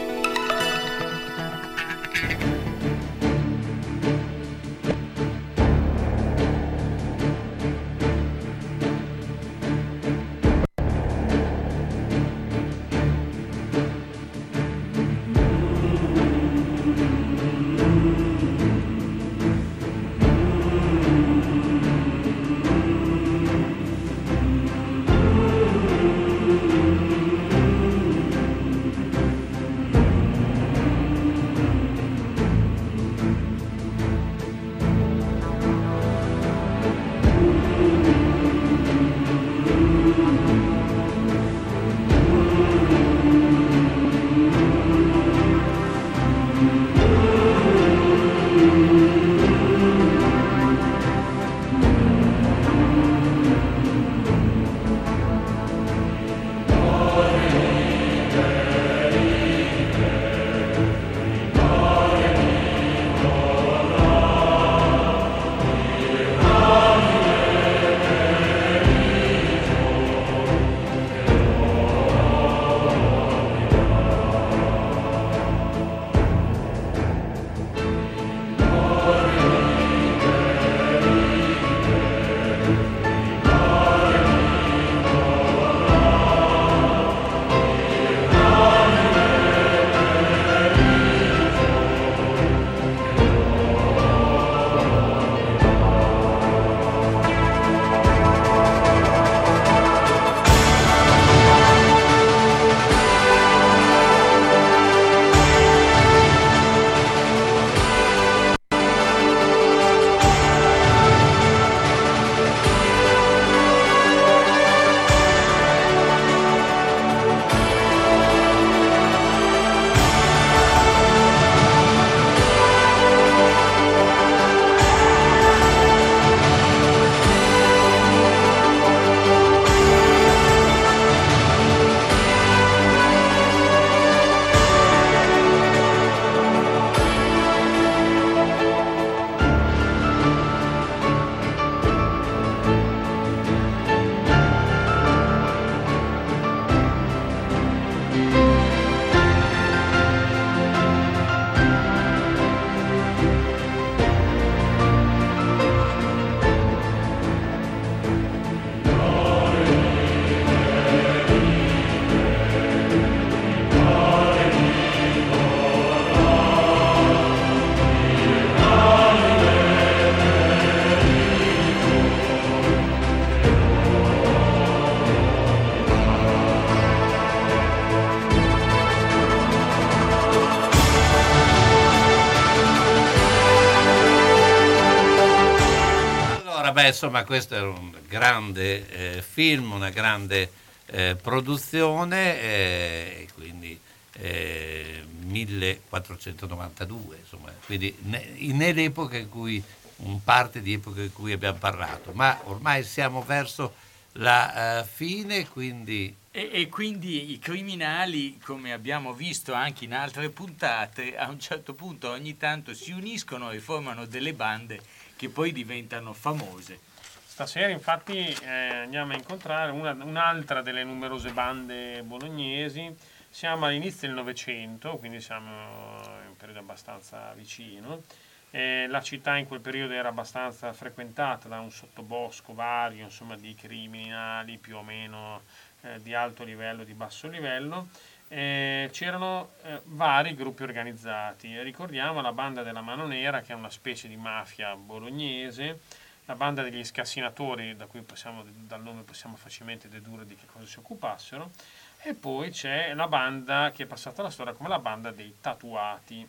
Vabbè, insomma, questo è un grande eh, film, una grande eh, produzione, eh, quindi eh, 1492, insomma, quindi ne- nell'epoca in cui, un parte di epoca in cui abbiamo parlato, ma ormai siamo verso la eh, fine, quindi E, e quindi i criminali, come abbiamo visto anche in altre puntate, a un certo punto ogni tanto si uniscono e formano delle bande che poi diventano famose. Stasera infatti eh, andiamo a incontrare una- un'altra delle numerose bande bolognesi. Siamo all'inizio del Novecento, quindi siamo in un periodo abbastanza vicino. Eh, la città in quel periodo era abbastanza frequentata da un sottobosco vario, insomma, di criminali più o meno eh, di alto livello, di basso livello. Eh, c'erano eh, vari gruppi organizzati. Ricordiamo la banda della Mano Nera, che è una specie di mafia bolognese, la banda degli scassinatori, da cui possiamo, dal nome possiamo facilmente dedurre di che cosa si occupassero, e poi c'è la banda che è passata alla storia come la banda dei tatuati.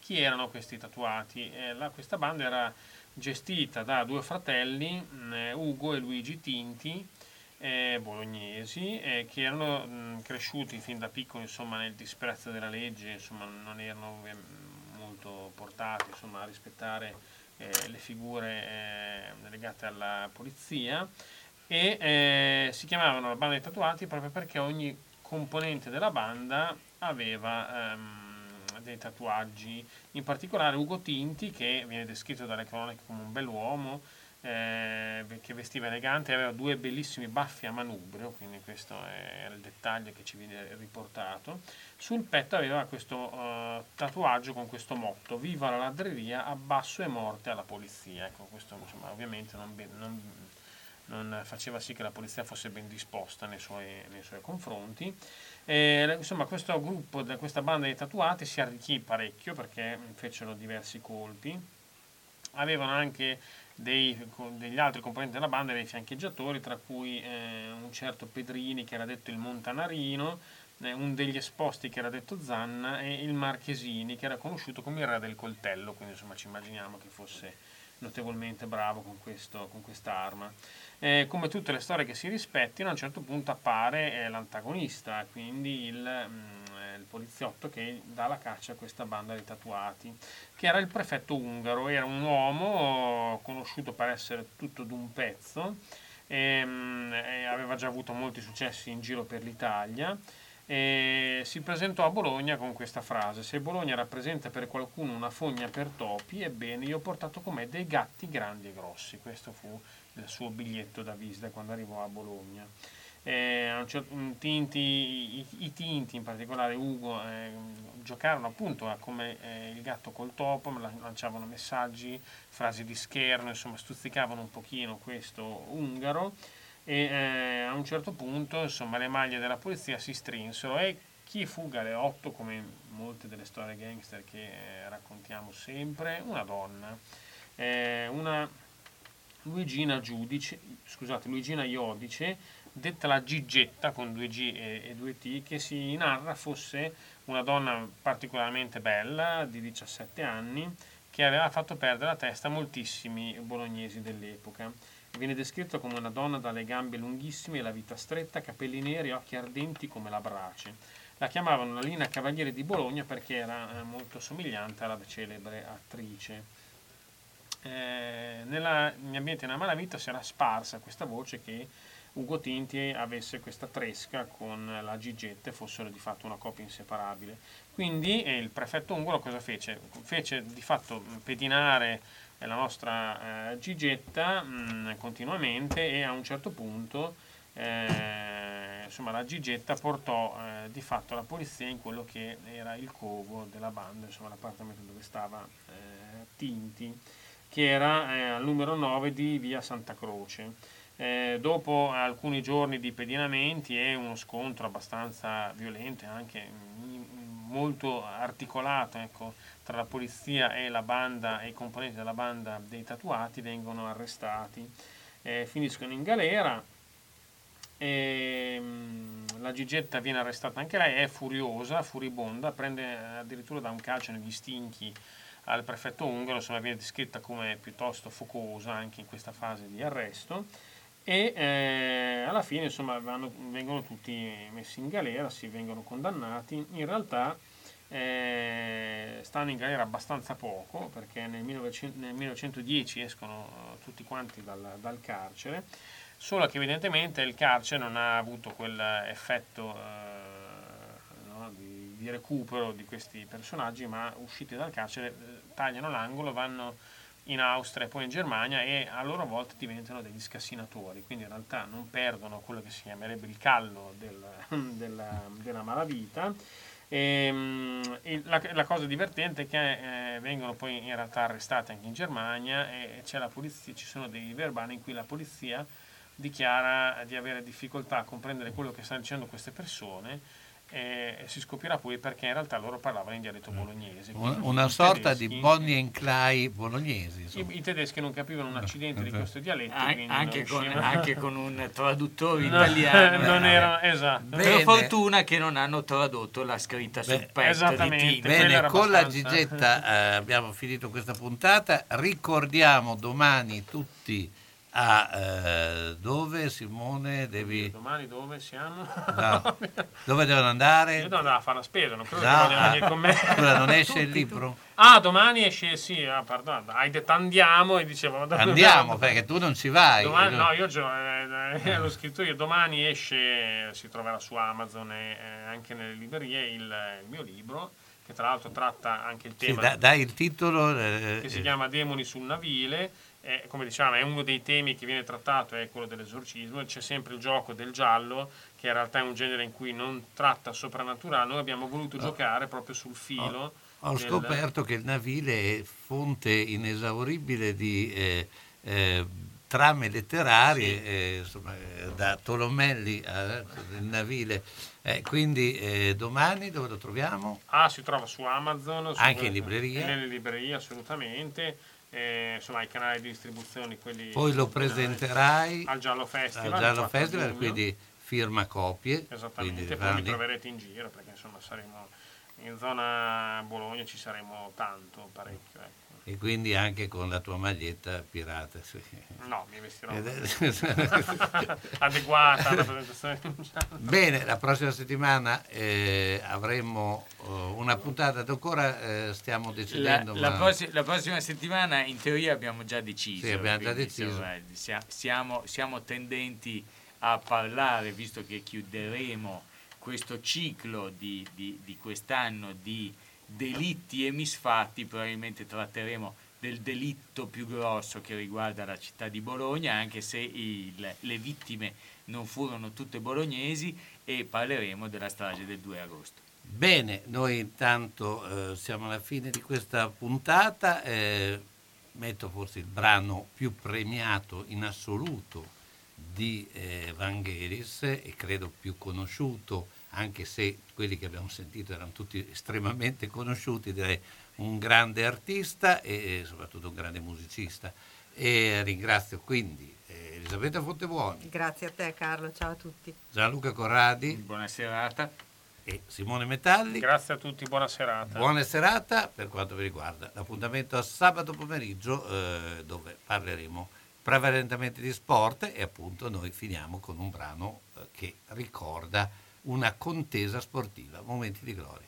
Chi erano questi tatuati? Eh, la- questa banda era gestita da due fratelli, mh, eh, Ugo e Luigi Tinti, eh, bolognesi, eh, che erano mh, cresciuti fin da piccoli insomma, nel disprezzo della legge, insomma, non erano molto portati insomma, a rispettare eh, le figure eh, legate alla polizia e eh, si chiamavano la banda dei tatuati proprio perché ogni componente della banda aveva ehm, dei tatuaggi, in particolare Ugo Tinti che viene descritto dalle cronache come un bell'uomo, eh, che vestiva elegante aveva due bellissimi baffi a manubrio, quindi questo è il dettaglio che ci viene riportato. Sul petto aveva questo eh, tatuaggio con questo motto: Viva la ladreria, abbasso e morte alla polizia. Ecco, questo insomma, ovviamente non, non- non faceva sì che la polizia fosse ben disposta nei suoi, nei suoi confronti. E, insomma, questo gruppo, questa banda di tatuati si arricchì parecchio perché fecero diversi colpi. Avevano anche dei- degli altri componenti della banda, dei fiancheggiatori, tra cui eh, un certo Pedrini che era detto il Montanarino, eh, un degli esposti che era detto Zanna e il Marchesini che era conosciuto come il re del coltello, quindi insomma ci immaginiamo che fosse notevolmente bravo con, questo, con quest'arma. Eh, come tutte le storie che si rispettino, a un certo punto appare eh, l'antagonista, quindi il, mm, eh, il poliziotto che dà la caccia a questa banda di tatuati, che era il prefetto ungaro, era un uomo conosciuto per essere tutto d'un pezzo, ehm, e aveva già avuto molti successi in giro per l'Italia e si presentò a Bologna con questa frase: Se Bologna rappresenta per qualcuno una fogna per topi, ebbene io ho portato con me dei gatti grandi e grossi. Questo fu il suo biglietto da visita quando arrivò a Bologna. Eh, tinti, i, i tinti, in particolare Ugo, eh, giocarono appunto a come eh, il gatto col topo, la- lanciavano messaggi, frasi di scherno, insomma stuzzicavano un pochino questo ungaro e eh, a un certo punto insomma le maglie della polizia si strinsero e chi fu Galeotto come molte delle storie gangster che eh, raccontiamo sempre una donna eh, una Luigina Giudice scusate Luigina Iodice detta la Gigetta con due G e, e due T che si narra fosse una donna particolarmente bella di 17 anni che aveva fatto perdere la testa a moltissimi bolognesi dell'epoca Viene descritto come una donna dalle gambe lunghissime e la vita stretta, capelli neri e occhi ardenti come la brace. La chiamavano la Lina Cavaliere di Bologna perché era eh, molto somigliante alla celebre attrice. Eh, nella, negli ambienti della malavita si era sparsa questa voce che Ugo Tinti avesse questa tresca con la Gigetta e fossero di fatto una coppia inseparabile. Quindi eh, il prefetto ungolo cosa fece? Fece di fatto pedinare la nostra eh, Gigetta mh, continuamente e a un certo punto eh, insomma, la Gigetta portò eh, di fatto la polizia in quello che era il covo della banda, insomma l'appartamento dove stava eh, Tinti, che era eh, al numero 9 di via Santa Croce. Eh, dopo alcuni giorni di pedinamenti e uno scontro abbastanza violento e anche mm, molto articolato ecco, tra la polizia e la banda e i componenti della banda dei tatuati vengono arrestati, eh, finiscono in galera. E, mm, la Gigetta viene arrestata anche lei, è furiosa, furibonda, prende addirittura da un calcio negli stinchi al prefetto ungaro, insomma viene descritta come piuttosto focosa anche in questa fase di arresto e eh, alla fine insomma vanno- vengono tutti messi in galera, si vengono condannati. In realtà eh, stanno in galera abbastanza poco perché nel, 1900 nel 1910 escono eh, tutti quanti dal, dal carcere, solo che evidentemente il carcere non ha avuto quell'effetto eh, no, di, di recupero di questi personaggi, ma usciti dal carcere eh, tagliano l'angolo, vanno in Austria e poi in Germania e a loro volta diventano degli scassinatori, quindi in realtà non perdono quello che si chiamerebbe il callo del- [LAUGHS] della, della malavita. Ehm, e la, la cosa divertente è che eh, vengono poi in realtà arrestati anche in Germania e la polizia, ci sono dei verbali in cui la polizia dichiara di avere difficoltà a comprendere quello che stanno dicendo queste persone e, e si scoprirà poi perché in realtà loro parlavano in dialetto bolognese. Una, sorta di tedeschi- Bonnie and Clyde bolognesi. i, i tedeschi non capivano un accidente di questo dialetto. An- anche, con, anche con un traduttore [LAUGHS] No, italiano. non era- esatto. Per Bene. fortuna che non hanno tradotto la scritta sul petto di. Tito. Bene, con la Gigetta eh, abbiamo finito questa puntata. Ricordiamo domani tutti a eh, dove Simone devi. Domani dove siamo? [LAUGHS] No. Dove devono andare? Io devo andare a fare la spesa, non credo No, che vogliano venire con me. [LAUGHS] scusa, non esce il libro? Ah, domani esce, sì, ah, pardon, hai detto andiamo e dicevo... Andiamo, andiamo? perché tu non ci vai. Domani, no, io eh, eh, l'ho scritto io, domani esce, si troverà su Amazon e eh, anche nelle librerie il, il mio libro, che tra l'altro tratta anche il Sì, tema... da- dai il titolo. eh, che si eh, chiama Demoni sul navile. E, come diciamo, è uno dei temi che viene trattato, è quello dell'esorcismo. C'è sempre il gioco del giallo, che in realtà è un genere in cui non tratta soprannaturale. Noi abbiamo voluto giocare proprio sul filo. Ho del- scoperto che il navile è fonte inesauribile di eh, eh, trame letterarie, eh, insomma, eh, da Tolomelli al navile. Eh, quindi eh, domani dove lo troviamo? Ah, si trova su Amazon, Anche in libreria? Nelle librerie, assolutamente. Eh, insomma, i canali di distribuzione, quelli Poi lo presenterai al Giallo Festival. al Giallo 4 Festival, quindi firma copie. Esattamente, poi lì. troverete in giro perché insomma saremo in zona Bologna, ci saremo tanto, parecchio. ecco. E quindi anche con la tua maglietta pirata. sì. No, mi vestirò è- [LAUGHS] [LAUGHS] adeguata alla presentazione. Bene, la prossima settimana eh, avremo eh, una puntata, ancora eh, stiamo La, decidendo. la ma- prossi- la prossima settimana in teoria abbiamo già deciso. Sì, abbiamo già deciso. insomma, sia- siamo, siamo tendenti a parlare, visto che chiuderemo questo ciclo di, di- di quest'anno di delitti e misfatti, probabilmente tratteremo del delitto più grosso che riguarda la città di Bologna, anche se il- le vittime non furono tutte bolognesi, e parleremo della strage del 2 agosto. Bene, noi intanto eh, siamo alla fine di questa puntata. eh, metto forse il brano più premiato in assoluto di eh, Vangelis e credo più conosciuto, anche se quelli che abbiamo sentito erano tutti estremamente conosciuti, direi un grande artista e, soprattutto un grande musicista. E ringrazio quindi eh, Elisabetta Fontebuoni, Grazie a te Carlo, ciao a tutti. Gianluca Corradi. Buona serata. E Simone Metalli. Grazie a tutti, buona serata. Buona serata per quanto vi riguarda. L'appuntamento a sabato pomeriggio eh, dove parleremo prevalentemente di sport e appunto noi finiamo con un brano eh, che ricorda una contesa sportiva, momenti di gloria.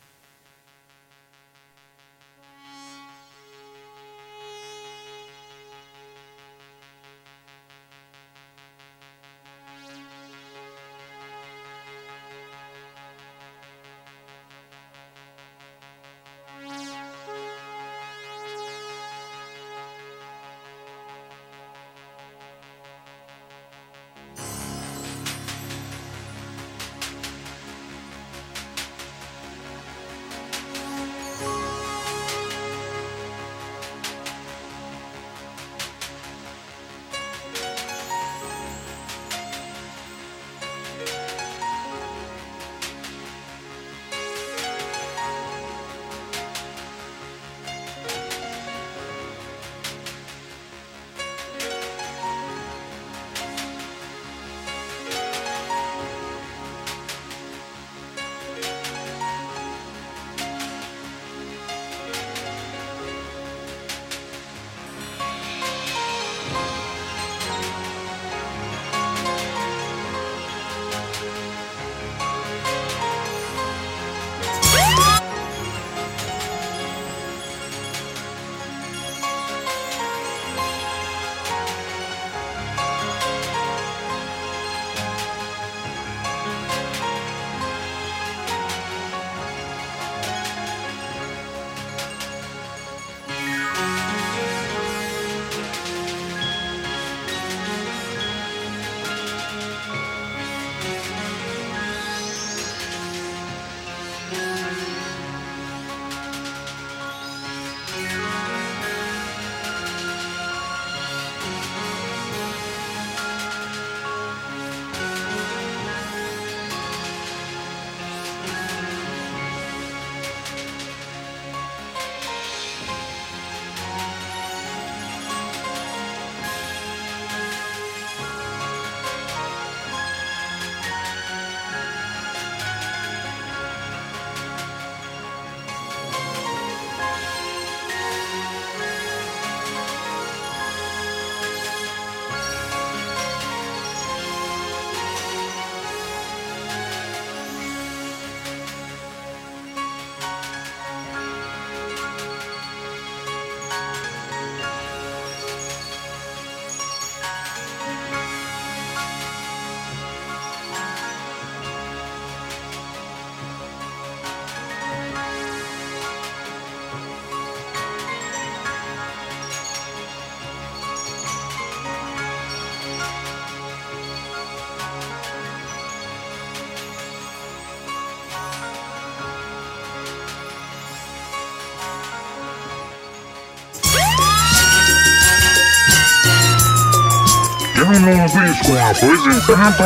Vesco ha presentato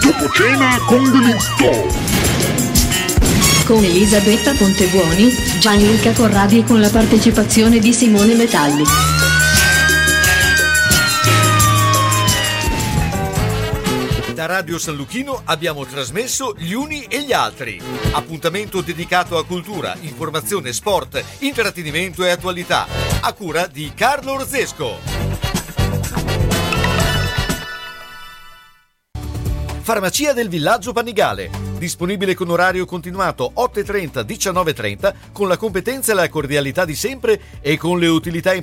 Dopo cena con delitto Con Elisabetta Pontebuoni, Gianluca Corradi e con la partecipazione di Simone Metalli. Da Radio San Luchino abbiamo trasmesso Gli Uni e gli Altri. Appuntamento dedicato a cultura, informazione, sport, intrattenimento e attualità. A cura di Carlo Orzesco. Farmacia del Villaggio Panigale. Disponibile con orario continuato 8.30-19.30 con la competenza e la cordialità di sempre e con le utilità in